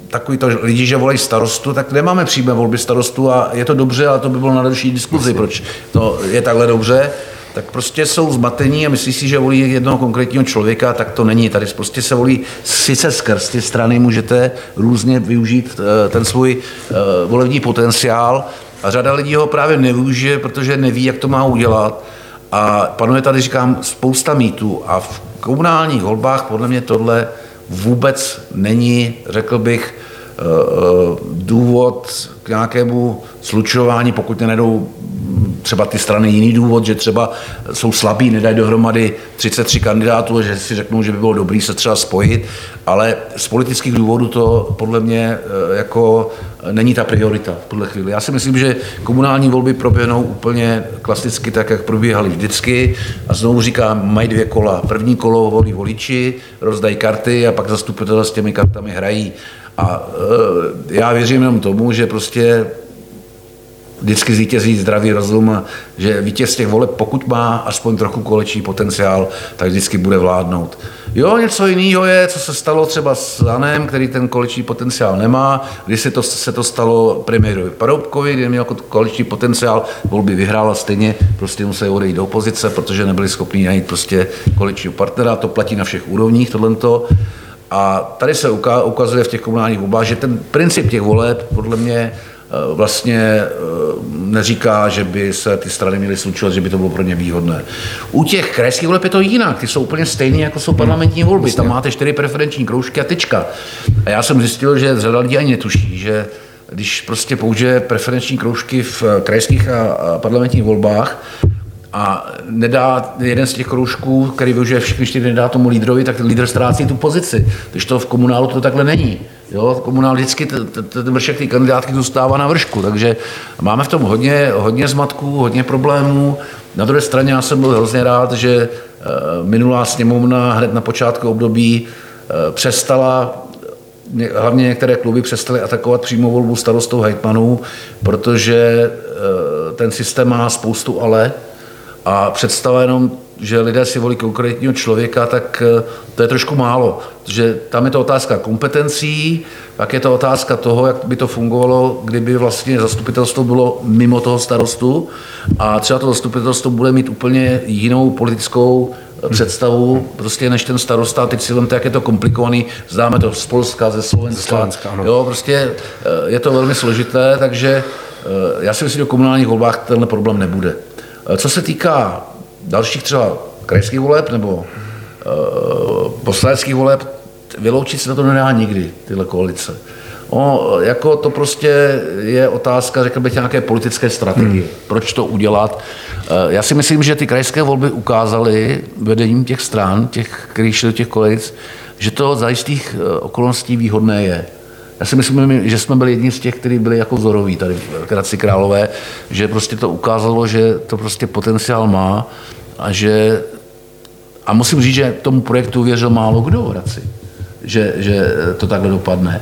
takový to lidi, že volají starostu, tak nemáme přímé volby starostu a je to dobře, ale to by bylo na další diskuzi, proč to je takhle dobře tak prostě jsou zmatení a myslí si, že volí jednoho konkrétního člověka, tak to není. Tady prostě se volí sice skrz ty strany, můžete různě využít eh, ten svůj eh, volební potenciál a řada lidí ho právě nevyužije, protože neví, jak to má udělat. A panuje tady, říkám, spousta mýtů a v komunálních volbách podle mě tohle vůbec není, řekl bych, eh, důvod k nějakému slučování, pokud nenajdou třeba ty strany jiný důvod, že třeba jsou slabí, nedají dohromady 33 kandidátů, že si řeknou, že by bylo dobrý se třeba spojit, ale z politických důvodů to podle mě eh, jako není ta priorita v tuhle chvíli. Já si myslím, že komunální volby proběhnou úplně klasicky tak, jak probíhaly vždycky. A znovu říkám, mají dvě kola. První kolo volí voliči, rozdají karty a pak zastupitelé s těmi kartami hrají. A e, já věřím jenom tomu, že prostě vždycky zvítězí zdravý rozum, že vítěz těch voleb, pokud má aspoň trochu koleční potenciál, tak vždycky bude vládnout. Jo, něco jiného je, co se stalo třeba s Anem, který ten koleční potenciál nemá, když se to, se to stalo premiérovi Paroubkovi, kdy měl koleční potenciál, volby vyhrál stejně prostě museli odejít do opozice, protože nebyli schopni najít prostě koaličního partnera, to platí na všech úrovních, tohle a tady se ukazuje v těch komunálních volbách, že ten princip těch voleb podle mě vlastně eh, neříká, že by se ty strany měly slučovat, že by to bylo pro ně výhodné. U těch krajských voleb je to jinak, ty jsou úplně stejné, jako jsou parlamentní volby. Tam máte čtyři preferenční kroužky a tečka. A já jsem zjistil, že řada lidí ani netuší, že když prostě použije preferenční kroužky v krajských a parlamentních volbách, a nedá jeden z těch kroužků, který využije všechny čtyři, nedá tomu lídrovi, tak ten lídr ztrácí tu pozici. Když to v komunálu to takhle není. Jo, komunál vždycky ten vršek té kandidátky zůstává na vršku, takže máme v tom hodně, hodně zmatků, hodně problémů. Na druhé straně já jsem byl hrozně rád, že eh, minulá sněmovna hned na počátku období eh, přestala hlavně některé kluby přestaly atakovat přímou volbu starostou hejtmanů, protože eh, ten systém má spoustu ale, a představa jenom, že lidé si volí konkrétního člověka, tak eh, to je trošku málo. Že tam je to otázka kompetencí, pak je to otázka toho, jak by to fungovalo, kdyby vlastně zastupitelstvo bylo mimo toho starostu a třeba to zastupitelstvo bude mít úplně jinou politickou eh, představu, prostě než ten starosta. Teď si vemte, jak je to komplikovaný, známe to z Polska, ze Slovenska. Slovenska jo, prostě eh, je to velmi složité, takže já si myslím, že v komunálních volbách tenhle problém nebude. Co se týká dalších třeba krajských voleb nebo uh, poslaneckých voleb, vyloučit se na to nedá nikdy, tyhle koalice. O, jako to prostě je otázka, řekl bych, nějaké politické strategie. Hmm. Proč to udělat? Eh, já si myslím, že ty krajské volby ukázaly vedením těch stran, těch, kteří šli do těch koalic, že to za jistých eh, okolností výhodné je. Já si myslím, že jsme byli jedni z těch, kteří byli jako vzoroví tady v Hradci Králové, že prostě to ukázalo, že to prostě potenciál má a že a musím říct, že tomu projektu věřil málo kdo v Hradci, že, že to takhle dopadne.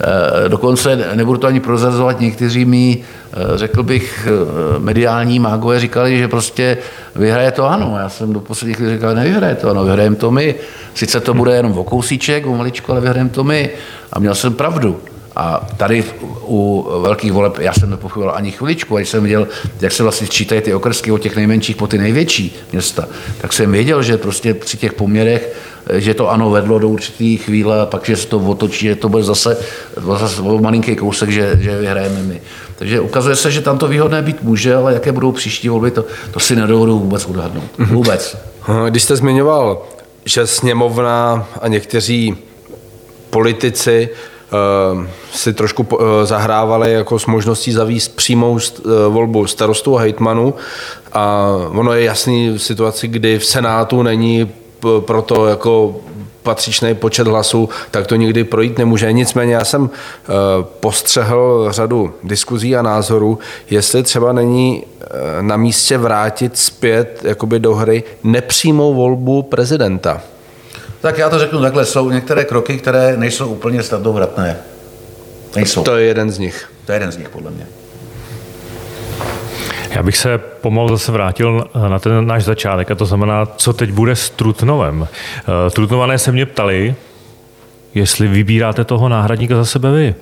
Eh, dokonce nebudu to ani prozrazovat, někteří mi, eh, řekl bych, eh, mediální mágové říkali, že prostě vyhraje to ano. Já jsem do posledních let říkal, nevyhraje to ano, vyhrajeme to my. Sice to bude jenom o kousíček, o maličko, ale vyhrajeme to my. A měl jsem pravdu. A tady u velkých voleb já jsem nepochyboval ani chviličku, když jsem viděl, jak se vlastně sčítají ty okrsky od těch nejmenších po ty největší města, tak jsem věděl, že prostě při těch poměrech, že to ano vedlo do určitý chvíle a pak, že se to otočí, že to bude zase, zase malinký kousek, že, že vyhrajeme my. Takže ukazuje se, že tam to výhodné být může, ale jaké budou příští volby, to, to si nedovedu vůbec odhadnout. Mhm. Vůbec. Když jste zmiňoval, že sněmovna a někteří politici uh, si trošku uh, zahrávali jako s možností zavíst přímou uh, volbu starostů a hejtmanů. A ono je jasný v situaci, kdy v Senátu není proto jako patřičný počet hlasů, tak to nikdy projít nemůže. Nicméně já jsem postřehl řadu diskuzí a názorů, jestli třeba není na místě vrátit zpět jakoby do hry nepřímou volbu prezidenta. Tak já to řeknu takhle, jsou některé kroky, které nejsou úplně snadnovratné. Nejsou. To je jeden z nich. To je jeden z nich, podle mě. Já bych se pomalu zase vrátil na ten náš začátek, a to znamená, co teď bude s Trutnovem. Eh, Trutnované se mě ptali, jestli vybíráte toho náhradníka za sebe vy.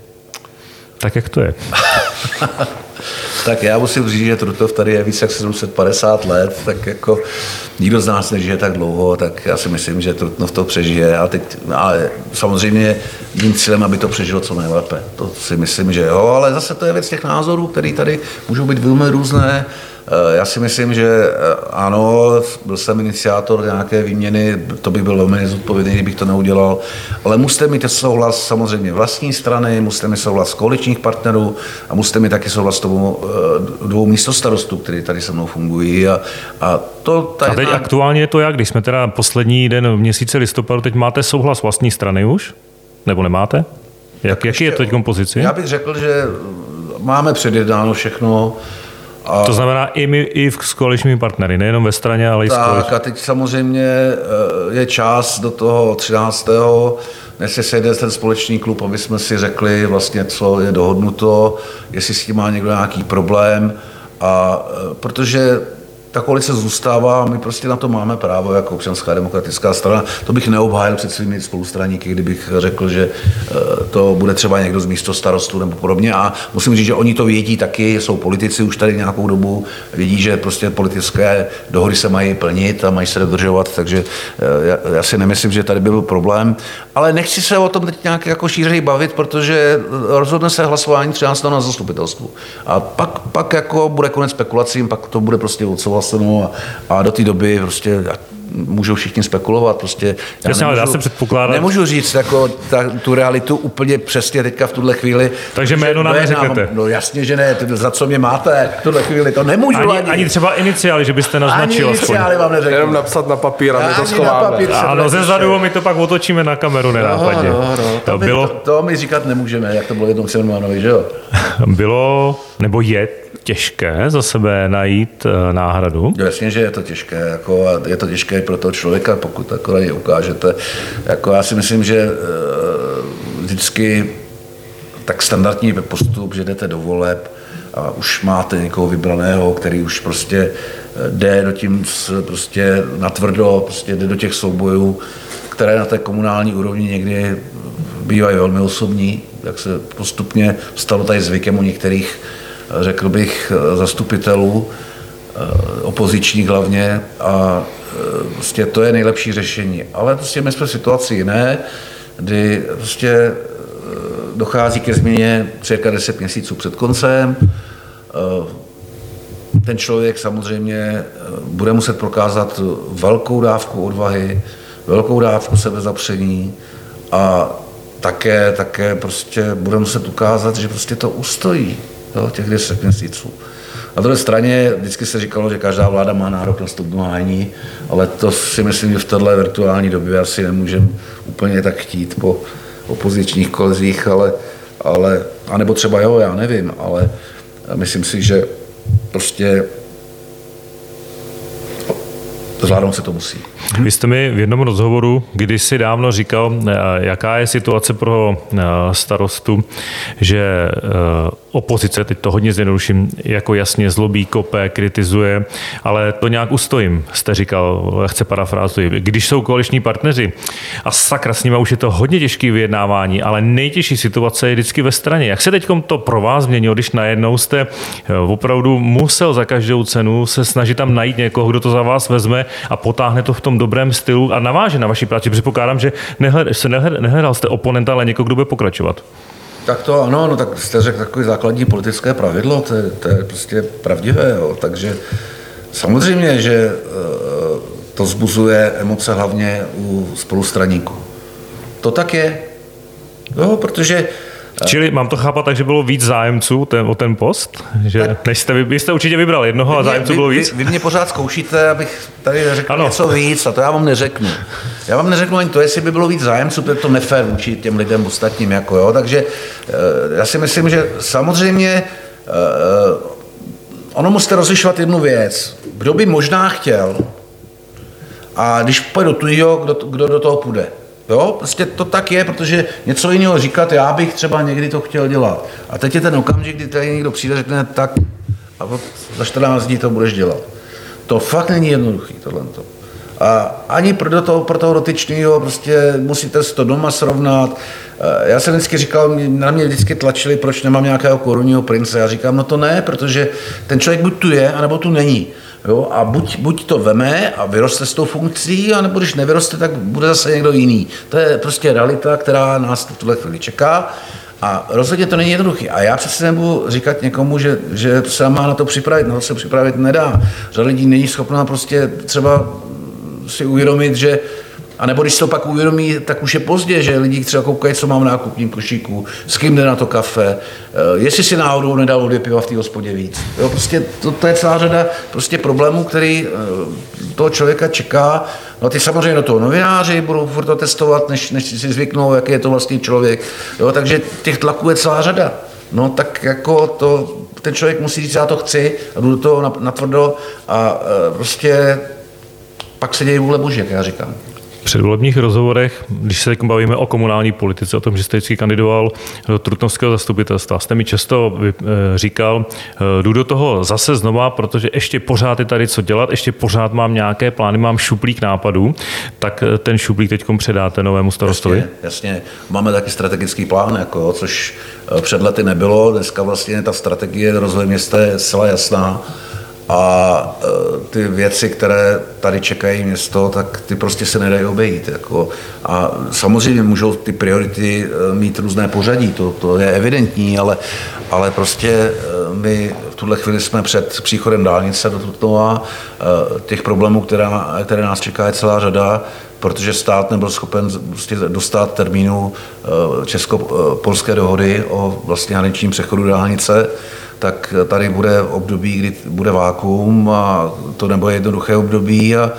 Tak jak to je? <laughs> tak já musím říct, že Trutnov tady je více jak 750 let, tak jako nikdo z nás nežije tak dlouho, tak já si myslím, že Trutnov to přežije. A teď, ale samozřejmě mým cílem, aby to přežilo co nejlépe. To si myslím, že jo, ale zase to je věc těch názorů, které tady můžou být velmi různé. Eh, Já si myslím, že eh, ano, byl jsem iniciátor nějaké výměny, to by byl velmi nezodpovědný, kdybych to neudělal, ale musíte mít souhlas samozřejmě vlastní strany, musíte mít souhlas koaličních partnerů a musíte mít taky souhlas tomu eh, dvou místostarostů, kteří tady se mnou fungují a, a to ta A teď jedna- aktuálně je to jak, když jsme teda poslední den v měsíci listopadu, teď máte souhlas vlastní strany už? Nebo nemáte? Jak, jaký je to teď kompozici? Já bych řekl, že máme předjednáno všechno a To znamená i my, i v- s koaličními partnery, nejenom ve straně, ale i s koaličními. Tak a teď samozřejmě eh, je čas do toho 13. než se sejde ten společný klub, aby jsme si řekli vlastně, co je dohodnuto, jestli s tím má někdo nějaký problém. A eh, protože ta koalice zůstává, my prostě na to máme právo jako občanská demokratická strana. To bych neobhájil před svými spolustraníky, kdybych řekl, že eh, to bude třeba někdo z místo starostu nebo podobně. A musím říct, že oni to vědí taky, jsou politici už tady nějakou dobu, vědí, že prostě politické dohody se mají plnit a mají se dodržovat, takže eh, já, já si nemyslím, že tady by byl problém. Ale nechci se o tom teď nějak jako šířeji bavit, protože rozhodne se hlasování 13. na zastupitelstvu. A pak, pak jako bude konec spekulacím, pak to bude prostě odsouhlaseno a, a do té doby prostě můžou všichni spekulovat. Prostě já Jasně, ale dá se předpokládat- Nemůžu říct jako ta, tu realitu úplně přesně teďka v tuhle chvíli. Takže jméno nám neřeknete. No jasně, že ne, Ty- za co mě máte v tuhle chvíli, to nemůžu Ani, ani třeba iniciály, že byste ani naznačil aspoň. iniciály vám neřeknu. Jenom napsat na papír a my Ani to na schováme. papír. se Ano, ze zadu my to pak otočíme na kameru nenápadně. No, no, no. To, my, Bylo, to, to my říkat nemůžeme, jak to bylo jednou Cimrmanovi, že jo? <laughs> bylo, nebo je těžké za sebe najít eh, náhradu? Jasně, že je to těžké, jako, je to těžké i pro toho člověka, pokud takhle je ukážete. Jako, já si myslím, že eh, vždycky tak standardní postup, že jdete do voleb a už máte někoho vybraného, který už prostě eh, jde do tím prostě natvrdo, prostě jde do těch soubojů, které na té komunální úrovni někdy bývají velmi osobní, jak se postupně stalo tady zvykem u některých, řekl bych, eh, zastupitelů, eh, opozičních hlavně a eh, prostě to je nejlepší řešení. Ale prostě my jsme v situaci jiné, kdy prostě dochází ke změně cirka 10 měsíců před koncem. Ten člověk samozřejmě bude muset prokázat velkou dávku odvahy, velkou dávku sebezapření a také, také prostě bude muset ukázat, že prostě to ustojí jo, těch 10 měsíců. Na druhé straně vždycky se říkalo, že každá vláda má nárok na stupňu hájení, ale to si myslím, že v této virtuální době asi nemůžeme úplně tak chtít po opozičních kolezích, ale, ale, anebo třeba jo, já nevím, ale myslím si, že prostě zvládnout se to musí. Vy jste mi v jednom rozhovoru kdysi dávno říkal, eh, jaká je situace pro eh, starostu, že eh, opozice, teď to hodně zjednoduším, jako jasně zlobí, kope, kritizuje, ale to nějak ustojím, jste říkal, chce parafrázuji. Když jsou koaliční partneři a sakra s nimi už je to hodně těžký vyjednávání, ale nejtěžší situace je vždycky ve straně. Jak se teď to pro vás změnilo, když najednou jste opravdu musel za každou cenu se snažit tam najít někoho, kdo to za vás vezme a potáhne to v tom dobrém stylu a naváže na vaší práci. Předpokládám, že se nehled, nehledal jste oponenta, ale někoho, kdo bude pokračovat. Tak to ano, no tak jste řekl takové základní politické pravidlo, to je, to je prostě pravdivé, jo. takže samozřejmě, že eh, to zbuzuje emoce hlavně u spolustraníků. To tak je, jo, protože Čili mám to chápat tak, že bylo víc zájemců ten, o ten post? Že než jste, vy, jste určitě vybral jednoho a zájemců vy, bylo víc? vy, vy mě pořád zkoušíte, abych tady řekl Ano. něco víc a to já vám neřeknu. Já vám neřeknu ani to, jestli by bylo víc zájemců, protože to nefér vůči těm lidem ostatním. Jako, jo. Takže eh, já si myslím, že samozřejmě eh, ono musíte rozlišovat jednu věc. Kdo by možná chtěl a když půjde do tujího, kdo, kdo do toho půjde. Jo, prostě to tak je, protože něco jiného říkat, já bych třeba někdy to chtěl dělat. A teď je ten okamžik, kdy tady někdo přijde a řekne, tak a za 14 dní to budeš dělat. To fakt není jednoduchý, tohle. A ani pro toho, pro toho dotyčného prostě musíte si to doma srovnat. Eh, Já jsem vždycky říkal, na mě vždycky tlačili, proč nemám nějakého korunního prince. Já říkám, no to ne, protože ten člověk buď tu je, anebo tu není. Jo? A buď, buď to veme a vyroste s tou funkcí, anebo když nevyroste, tak bude zase někdo jiný. To je prostě realita, která nás v tuhle chvíli čeká. A rozhodně to není jednoduché. A já přece nebudu říkat někomu, že, že se má na to připravit. No to se připravit nedá. Řada lidí není schopná prostě třeba si uvědomit, že a nebo když to pak uvědomí, tak už je pozdě, že lidi třeba koukají, co mám v nákupním košíku, s kým jde na to kafe, eh, jestli si náhodou nedal dvě piva v té hospodě víc. Jo, prostě to, to, je celá řada prostě problémů, který eh, toho člověka čeká. No ty samozřejmě do toho novináři budou furt to testovat, než, než si zvyknou, jaký je to vlastně člověk. Jo, takže těch tlaků je celá řada. No tak jako to, ten člověk musí říct, já to chci a jdu do toho natvrdo a eh, prostě pak se dějí vůle boží, jak já říkám předvolebních rozhovorech, když se bavíme o komunální politice, o tom, že jste vždycky kandidoval do Trutnovského zastupitelstva, jste mi často eh, říkal, eh, jdu do toho zase znova, protože ještě pořád je tady co dělat, ještě pořád mám nějaké plány, mám šuplík nápadů, tak eh, ten šuplík teď předáte novému starostovi? Jasně, jasně. máme taky strategický plán, jako, což před lety nebylo, dneska vlastně ta strategie rozvoje města je zcela jasná a e, ty věci, které tady čekají město, tak ty prostě se nedají obejít. Jako. A samozřejmě můžou ty priority e, mít různé pořadí, to, to je evidentní, ale, ale prostě e, my v tuhle chvíli jsme před příchodem dálnice do Trutnova. Těch problémů, která, které nás čeká, je celá řada protože stát nebyl schopen prostě dostat termínu česko-polské dohody o vlastně hraničním přechodu dálnice tak tady bude období, kdy bude vákuum a to nebude jednoduché období a,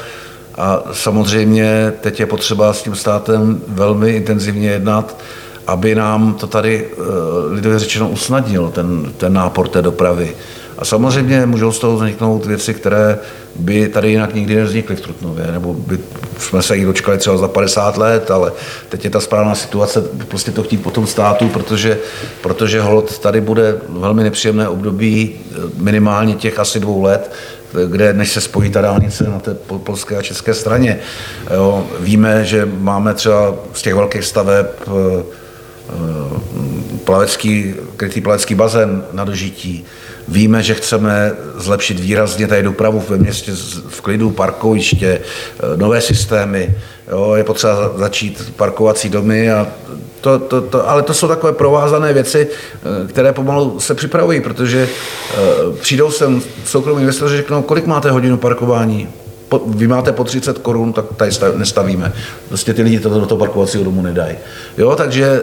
a samozřejmě teď je potřeba s tím státem velmi intenzivně jednat, aby nám to tady eh, lidově řečeno usnadnil, ten, ten nápor té dopravy. A samozřejmě můžou z toho vzniknout věci, které by tady jinak nikdy nevznikly v Trutnově, nebo by jsme se jich dočkali třeba za 50 let, ale teď je ta správná situace prostě to chtít po tom státu, protože, protože hold tady bude velmi nepříjemné období minimálně těch asi dvou let, kde než se spojí ta dálnice na té polské a české straně. Jo, víme, že máme třeba z těch velkých staveb eh, eh, plavecký, krytý plavecký bazén na dožití, Víme, že chceme zlepšit výrazně tady dopravu ve městě v klidu, parkoviště, eh, nové systémy. Jo, je potřeba začít parkovací domy a to, to, to, ale to jsou takové provázané věci, eh, které pomalu se připravují, protože uh, přijdou sem soukromí investoři, řeknou, kolik máte hodinu parkování? Po, vy máte po 30 korun, tak tady nestavíme. Prostě ty lidi to do toho parkovacího domu nedají. Jo, takže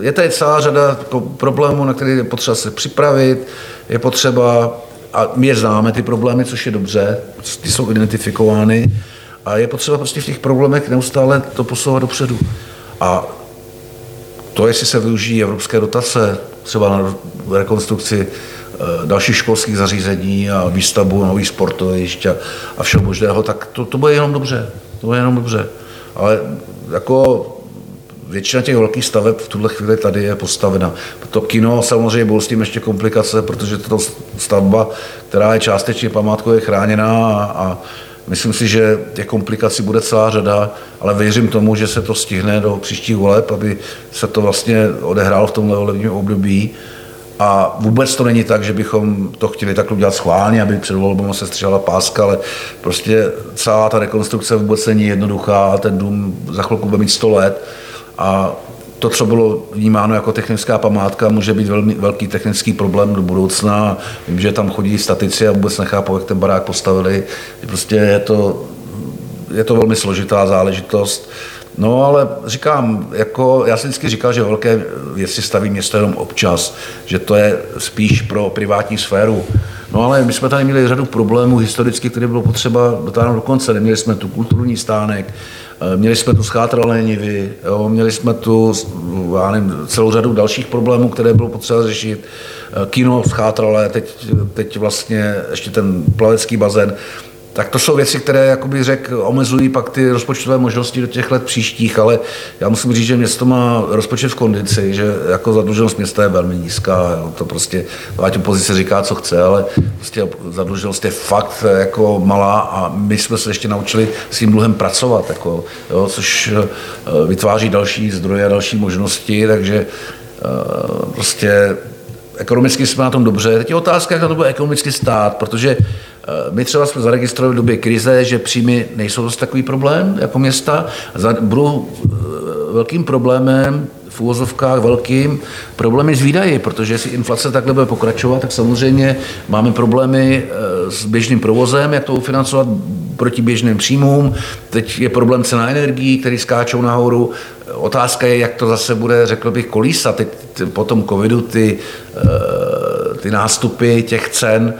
je tady celá řada jako problémů, na které je potřeba se připravit je potřeba, a my je známe ty problémy, což je dobře, ty jsou identifikovány, a je potřeba prostě v těch problémech neustále to posouvat dopředu. A to, jestli se využijí evropské dotace, třeba na rekonstrukci eh, dalších školských zařízení a výstavbu nových sportovišť a, a všeho možného, tak to, to bude jenom dobře. To bude jenom dobře. Ale jako většina těch velkých staveb v tuhle chvíli tady je postavena. To kino samozřejmě bylo s tím ještě komplikace, protože to stavba, která je částečně památkově chráněná a, a myslím si, že těch komplikací bude celá řada, ale věřím tomu, že se to stihne do příštích voleb, aby se to vlastně odehrálo v tomhle volebním období. A vůbec to není tak, že bychom to chtěli takhle udělat schválně, aby před volbou se střela páska, ale prostě celá ta rekonstrukce vůbec není jednoduchá a ten dům za chvilku bude mít 100 let a to, co bylo vnímáno jako technická památka, může být velmi velký technický problém do budoucna. Vím, že tam chodí statici a vůbec nechápu, jak ten barák postavili. Prostě je to, je to velmi složitá záležitost. No ale říkám, jako já jsem vždycky říkal, že velké věci staví město jenom občas, že to je spíš pro privátní sféru. No ale my jsme tady měli řadu problémů historicky, které bylo potřeba dotáhnout do konce. Neměli jsme tu kulturní stánek, Eh, měli jsme tu schátralé nivy, jo, měli jsme tu já nevím, celou řadu dalších problémů, které bylo potřeba řešit. Eh, kino schátralé, teď, teď vlastně ještě ten plavecký bazén. Tak to jsou věci, které, jak bych řekl, omezují pak ty rozpočtové možnosti do těch let příštích, ale já musím říct, že město má rozpočet v kondici, že jako zadluženost města je velmi nízká. Jo. To prostě, ať opozice říká, co chce, ale prostě zadluženost je fakt jako malá a my jsme se ještě naučili s tím dluhem pracovat, jako, jo, což eh, vytváří další zdroje a další možnosti, takže eh, prostě ekonomicky jsme na tom dobře. Teď je otázka, jak na to bude ekonomicky stát, protože Eh, my třeba jsme zaregistrovali v době krize, že příjmy nejsou dost takový problém jako města. Budou eh, velkým problémem v úvozovkách velkým problémy s výdaji, protože jestli inflace takhle bude pokračovat, tak samozřejmě máme problémy eh, s běžným provozem, jak to ufinancovat proti běžným příjmům. Teď je problém cena energií, který skáčou nahoru. Otázka je, jak to zase bude, řekl bych, kolísat. Teď po tom covidu ty, eh, ty nástupy těch cen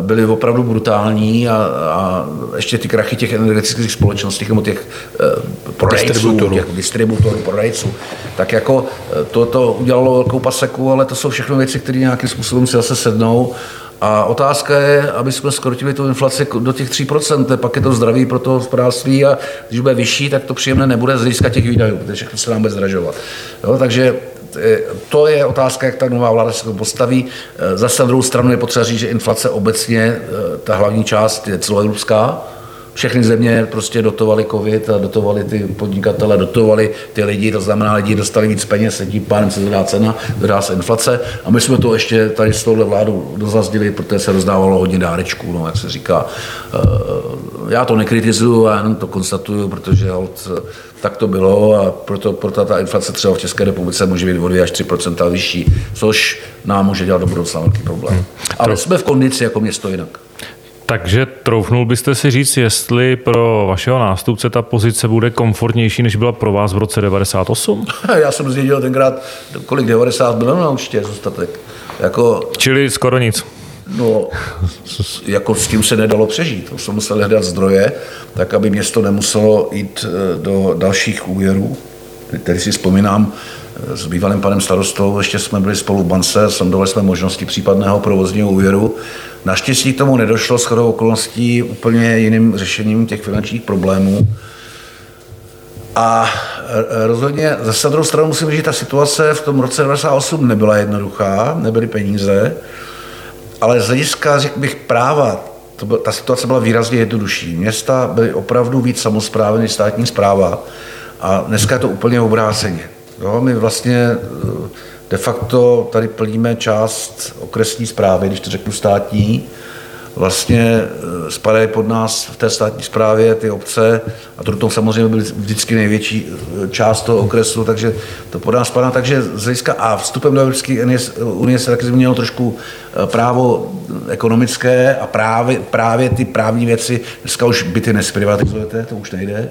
byly opravdu brutální a, a ještě ty krachy těch energetických společností nebo těch uh, prodejců, distributorů. těch distributorů, prodejců, tak jako eh, to, to udělalo velkou paseku, ale to jsou všechno věci, které nějakým způsobem si zase sednou a otázka je, aby jsme skrotili tu inflaci do těch 3%, pak je to zdraví pro to hospodářství a když bude vyšší, tak to příjemné nebude z hlediska těch výdajů, protože všechno se nám bude zdražovat. Jo, takže Eh, to je otázka, jak ta nová vláda se to postaví. Eh, zase na druhou stranu je potřeba říct, že inflace obecně, eh, ta hlavní část je celoevropská, všechny země prostě dotovali covid a dotovali ty podnikatele, dotovali ty lidi, to znamená, lidi dostali víc peněz, tím pádem se zvedá cena, zvedá se inflace a my jsme to ještě tady s touhle vládu dozazdili, protože se rozdávalo hodně dárečků, no, jak se říká. Já to nekritizuju, já jenom to konstatuju, protože tak to bylo a proto, proto ta inflace třeba v České republice může být o 2 až 3% vyšší, což nám může dělat do budoucna velký problém. Hmm. Ale jsme v kondici jako město jinak. Takže troufnul byste si říct, jestli pro vašeho nástupce ta pozice bude komfortnější, než byla pro vás v roce 98? <laughs> Já jsem zdědil tenkrát, kolik 90 bylo na určitě zůstatek. Jako, Čili skoro nic. No, jako s tím se nedalo přežít. To jsme museli hledat zdroje, tak aby město nemuselo jít eh, do dalších úvěrů. Tady si vzpomínám, s bývalým panem starostou, ještě jsme byli spolu v bance, sondovali jsme možnosti případného provozního úvěru. Naštěstí k tomu nedošlo s chodou okolností úplně jiným řešením těch finančních problémů. A eh, rozhodně zase druhou stranu musím říct, že ta situace v tom roce 1998 nebyla jednoduchá, nebyly peníze, ale z hlediska, řekl bych, práva, to byl, ta situace byla výrazně jednodušší. Města byly opravdu víc samozprávy než státní zpráva a dneska je to úplně obráceně. Jo, my vlastně eh, de facto tady plníme část okresní zprávy, když to řeknu státní, vlastně eh, spadají pod nás v té státní správě ty obce a to samozřejmě byl vždycky největší eh, část toho okresu, takže to pod nás spadá. Takže z hlediska a vstupem do Evropské unie se taky změnilo trošku eh, právo ekonomické a právě, právě ty právní věci, dneska už byty nesprivatizujete, to už nejde,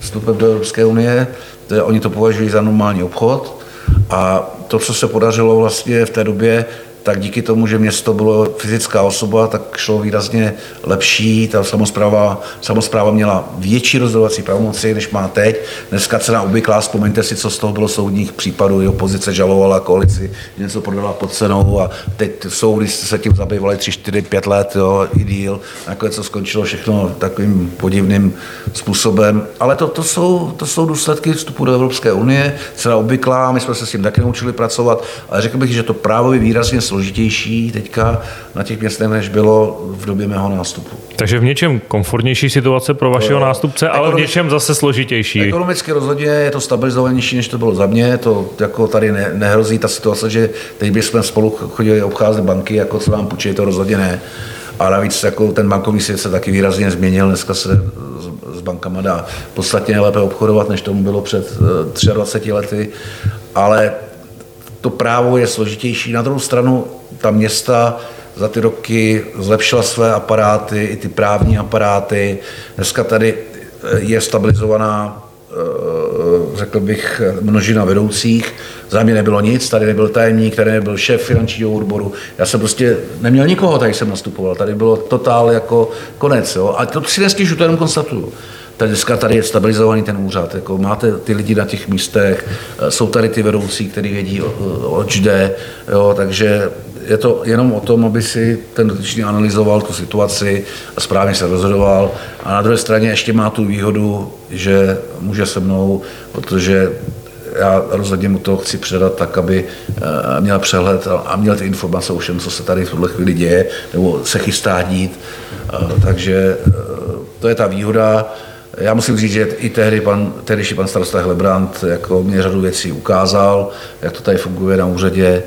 vstupem do Evropské unie, to je, oni to považují za normální obchod. A to, co se podařilo vlastně v té době, tak díky tomu, že město bylo fyzická osoba, tak šlo výrazně lepší. Ta samozpráva, samozpráva měla větší rozhodovací pravomoci, než má teď. Dneska cena obvyklá, vzpomeňte si, co z toho bylo soudních případů. I opozice žalovala koalici, něco prodala pod cenou a teď soudy se tím zabývali 3, 4, 5 let, jo, i díl. Nakonec to skončilo všechno takovým podivným způsobem. Ale to, to, jsou, to jsou důsledky vstupu do Evropské unie. Cena obvyklá, my jsme se s tím taky naučili pracovat, ale řekl bych, že to právo je výrazně složitější teďka na těch městech, než bylo v době mého nástupu. Takže v něčem komfortnější situace pro vašeho to, nástupce, ale v něčem zase složitější. Ekonomicky rozhodně je to stabilizovanější, než to bylo za mě. To jako tady ne, nehrozí ta situace, že teď bychom spolu chodili obcházet banky, jako co vám půjčí, to rozhodně ne. A navíc jako ten bankovní svět se taky výrazně změnil. Dneska se s bankama dá podstatně lépe obchodovat, než tomu bylo před 23 eh, lety. Ale to právo je složitější. Na druhou stranu ta města za ty roky zlepšila své aparáty, i ty právní aparáty. Dneska tady eh, je stabilizovaná, eh, řekl bych, množina vedoucích. Za mě nebylo nic, tady nebyl tajemník, tady nebyl šéf finančního odboru. Já jsem prostě neměl nikoho, tady jsem nastupoval. Tady bylo totál jako konec. Jo? A to si nestěžu, to jenom konstatuju. Tak dneska tady je stabilizovaný ten úřad, jako máte ty lidi na těch místech, eh, jsou tady ty vedoucí, kteří vědí, oč jde, jo, takže je to jenom o tom, aby si ten dotyčný analyzoval tu situaci a správně se rozhodoval. A na druhé straně ještě má tu výhodu, že může se mnou, protože já rozhodně mu to chci předat tak, aby eh, měl přehled a měl ty informace o všem, co se tady v tuhle chvíli děje, nebo se chystá dít. Eh, takže to je ta výhoda. Já musím říct, že i tehdy pan, tehdejší pan starosta Hlebrant jako mě řadu věcí ukázal, jak to tady funguje na úřadě.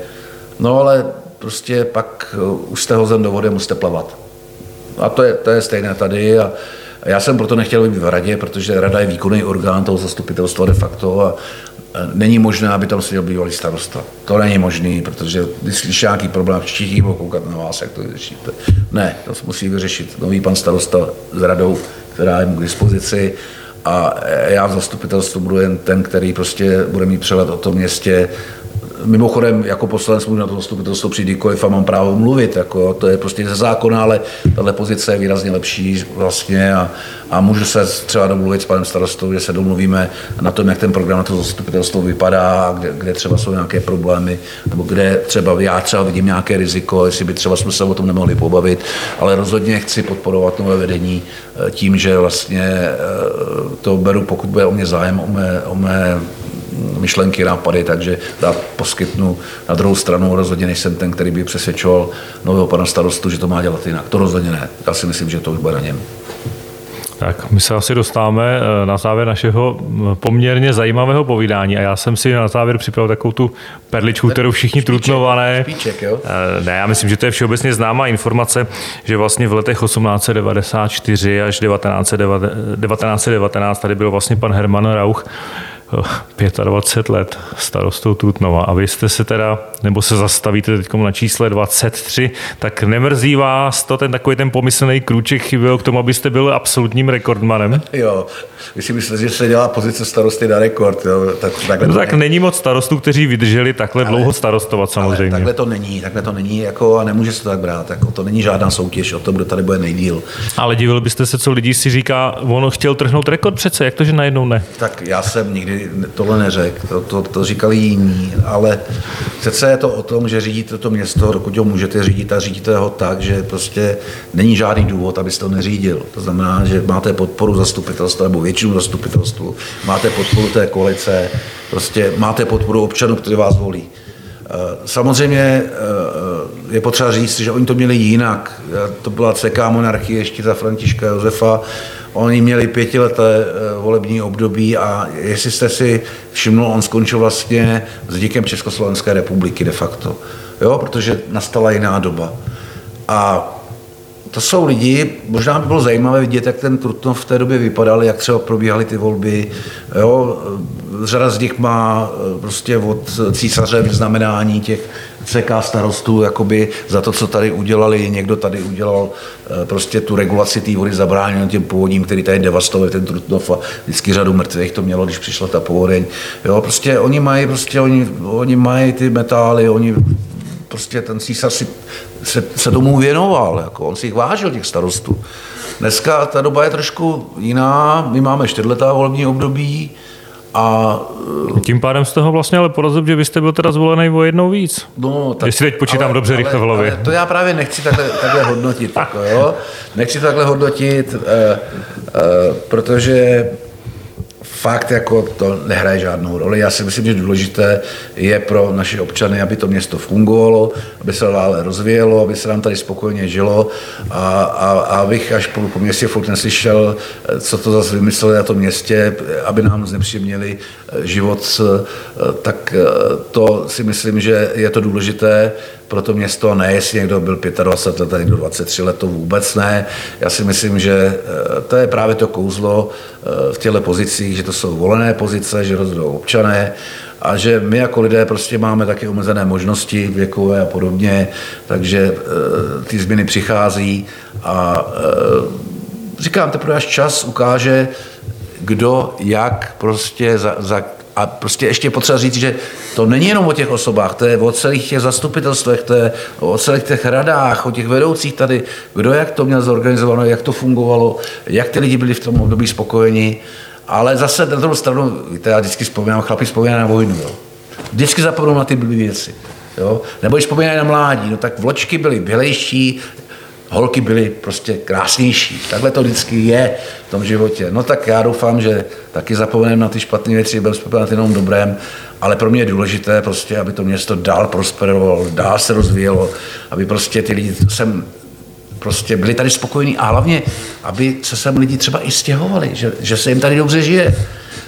No ale prostě pak uh, už jste hozen do vody, musíte plavat. A to je, to je stejné tady. A já jsem proto nechtěl být v radě, protože rada je výkonný orgán toho zastupitelstva de facto a není možné, aby tam seděl bývalý starosta. To není možné, protože když slyší nějaký problém, všichni budou koukat na vás, jak to vyřešíte. Ne, to musí vyřešit nový pan starosta s radou, která je mu k dispozici. A já v zastupitelstvu budu jen ten, který prostě bude mít přehled o tom městě, Mimochodem, jako poslanec můžu na to zastupitelstvo přijít kdykoliv a mám právo mluvit, jako, to je prostě ze zákona, ale tahle pozice je výrazně lepší vlastně a, a můžu se třeba domluvit s panem starostou, že se domluvíme na tom, jak ten program na to zastupitelstvo vypadá, kde, kde třeba jsou nějaké problémy, nebo kde třeba já třeba vidím nějaké riziko, jestli by třeba jsme se o tom nemohli pobavit, ale rozhodně chci podporovat nové vedení eh, tím, že vlastně eh, to beru, pokud bude o mě zájem, o mé, o mé myšlenky, nápady, takže dát poskytnu. Na druhou stranu rozhodně nejsem ten, který by přesvědčoval nového pana starostu, že to má dělat jinak. To rozhodně ne. Já si myslím, že to už bude na něm. Tak my se asi dostáváme eh, na závěr našeho poměrně zajímavého povídání a já jsem si na závěr připravil takovou tu perličku, kterou všichni špíček, trutnované. Špíček, jo? Eh, ne, já myslím, že to je všeobecně známá informace, že vlastně v letech 1894 až 1919 tady byl vlastně pan Herman Rauch 25 let starostou Trutnova a vy jste se teda, nebo se zastavíte teď na čísle 23, tak nemrzí vás to ten takový ten pomyslný krůček chyběl k tomu, abyste byl absolutním rekordmanem? Jo, vy si myslíte, že se dělá pozice starosty na rekord. Jo? Tak, takhle no, tak ne... není moc starostů, kteří vydrželi takhle ale, dlouho starostovat samozřejmě. Ale takhle to není, takhle to není jako, a nemůže se to tak brát. Jako, to není žádná soutěž o tom, kdo tady bude nejdíl. Ale divil byste se, co lidí si říká, ono chtěl trhnout rekord přece, jak to, že najednou ne? Tak já jsem nikdy tohle neřekl, to, to, to říkali jiní, ale přece je to o tom, že řídíte to město, dokud ho můžete řídit a řídíte ho tak, že prostě není žádný důvod, abyste to neřídil. To znamená, že máte podporu zastupitelstva nebo většinu zastupitelstvu, máte podporu té koalice, prostě máte podporu občanů, kteří vás volí. Eh, samozřejmě eh, je potřeba říct, že oni to měli jinak. To byla CK monarchie ještě za Františka Josefa Oni měli pětileté eh, volební období a jestli jste si všiml, on skončil vlastně s díkem Československé republiky de facto. Jo, protože nastala jiná doba. A to jsou lidi, možná by bylo zajímavé vidět, jak ten Trutnov v té době vypadal, jak třeba probíhaly ty volby. Jo, řada z nich má eh, prostě od císaře vyznamenání těch CK starostů jakoby za to, co tady udělali. Někdo tady udělal eh, prostě tu regulaci té vody, zabránil těm povodím, který tady devastovali ten Trutnov a vždycky řadu mrtvých to mělo, když přišla ta povodeň. Jo, prostě oni mají, prostě oni, oni mají ty metály, oni prostě ten císař si, se, se tomu věnoval, jako on si jich vážil, těch starostů. Dneska ta doba je trošku jiná, my máme čtyřletá volební období, a, Tím pádem z toho vlastně ale porazil, že byste byl teda zvolený o jednou víc. No, tak, Jestli teď počítám ale, dobře ale, rychle v hlavě. Ale to já právě nechci takhle, takhle hodnotit. jako, jo? Nechci takhle hodnotit, uh, uh, protože fakt jako to nehraje žádnou roli. Já si myslím, že důležité je pro naše občany, aby to město fungovalo, aby se dále rozvíjelo, aby se nám tady spokojně žilo a, a, a abych až po, po městě furt neslyšel, co to zase vymysleli na tom městě, aby nám znepříjemnili eh, život, eh, tak eh, to si myslím, že je to důležité pro to město, ne jestli někdo byl 25 let, někdo 23 let, to vůbec ne. Já si myslím, že eh, to je právě to kouzlo eh, v těchto pozicích, že to jsou volené pozice, že rozhodou občané a že my jako lidé prostě máme také omezené možnosti věkové a podobně, takže eh, ty změny přichází a říkám, teprve až čas ukáže, kdo jak prostě za, za a prostě ještě potřeba říct, že to není jenom o těch osobách, to je o celých těch zastupitelstvech, to je o celých těch radách, o těch vedoucích tady, kdo jak to měl zorganizováno, jak to fungovalo, jak ty lidi byli v tom období spokojeni. Ale zase na druhou stranu, víte, já vždycky vzpomínám, chlapi vzpomínají na vojnu. Jo. Vždycky zapomenu na ty blbé věci. Jo? Nebo když vzpomínají na mládí, no tak vločky byly bělejší, holky byly prostě krásnější. Takhle to vždycky je v tom životě. No tak já doufám, že taky zapomeneme na ty špatné věci, byl vzpomínat jenom dobrém, ale pro mě je důležité prostě, aby to město dál prosperovalo, dál se rozvíjelo, aby prostě ty lidi sem prostě byli tady spokojení a hlavně, aby se sem lidi třeba i stěhovali, že, že se jim tady dobře žije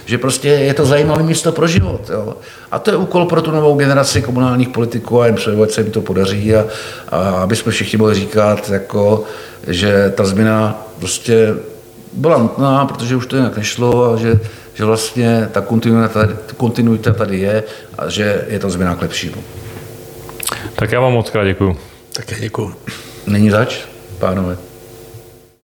že prostě je to zajímavé místo pro život. Jo. A to je úkol pro tu novou generaci komunálních politiků a jim přeju, se jim to podaří a, a aby jsme všichni mohli říkat, jako, že ta změna prostě byla nutná, protože už to jinak nešlo a že, že vlastně ta kontinuita, kontinuita tady je a že je to změna k lepšímu. Tak já vám moc krát děkuju. Také děkuju. Není zač, pánové.